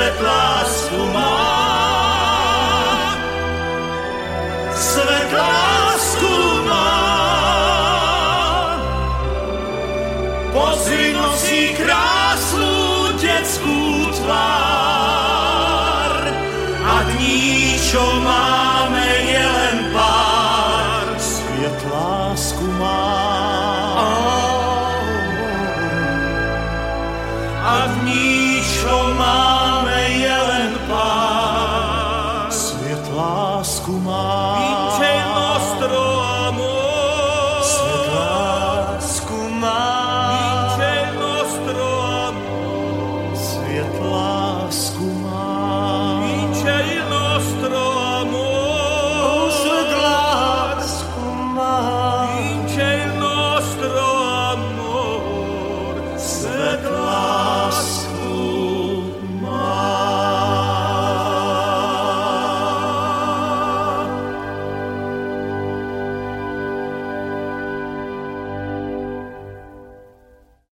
svět lásku má. Svět lásku má. Pozri nosí krásnu dětskou tvár a dní, čo má.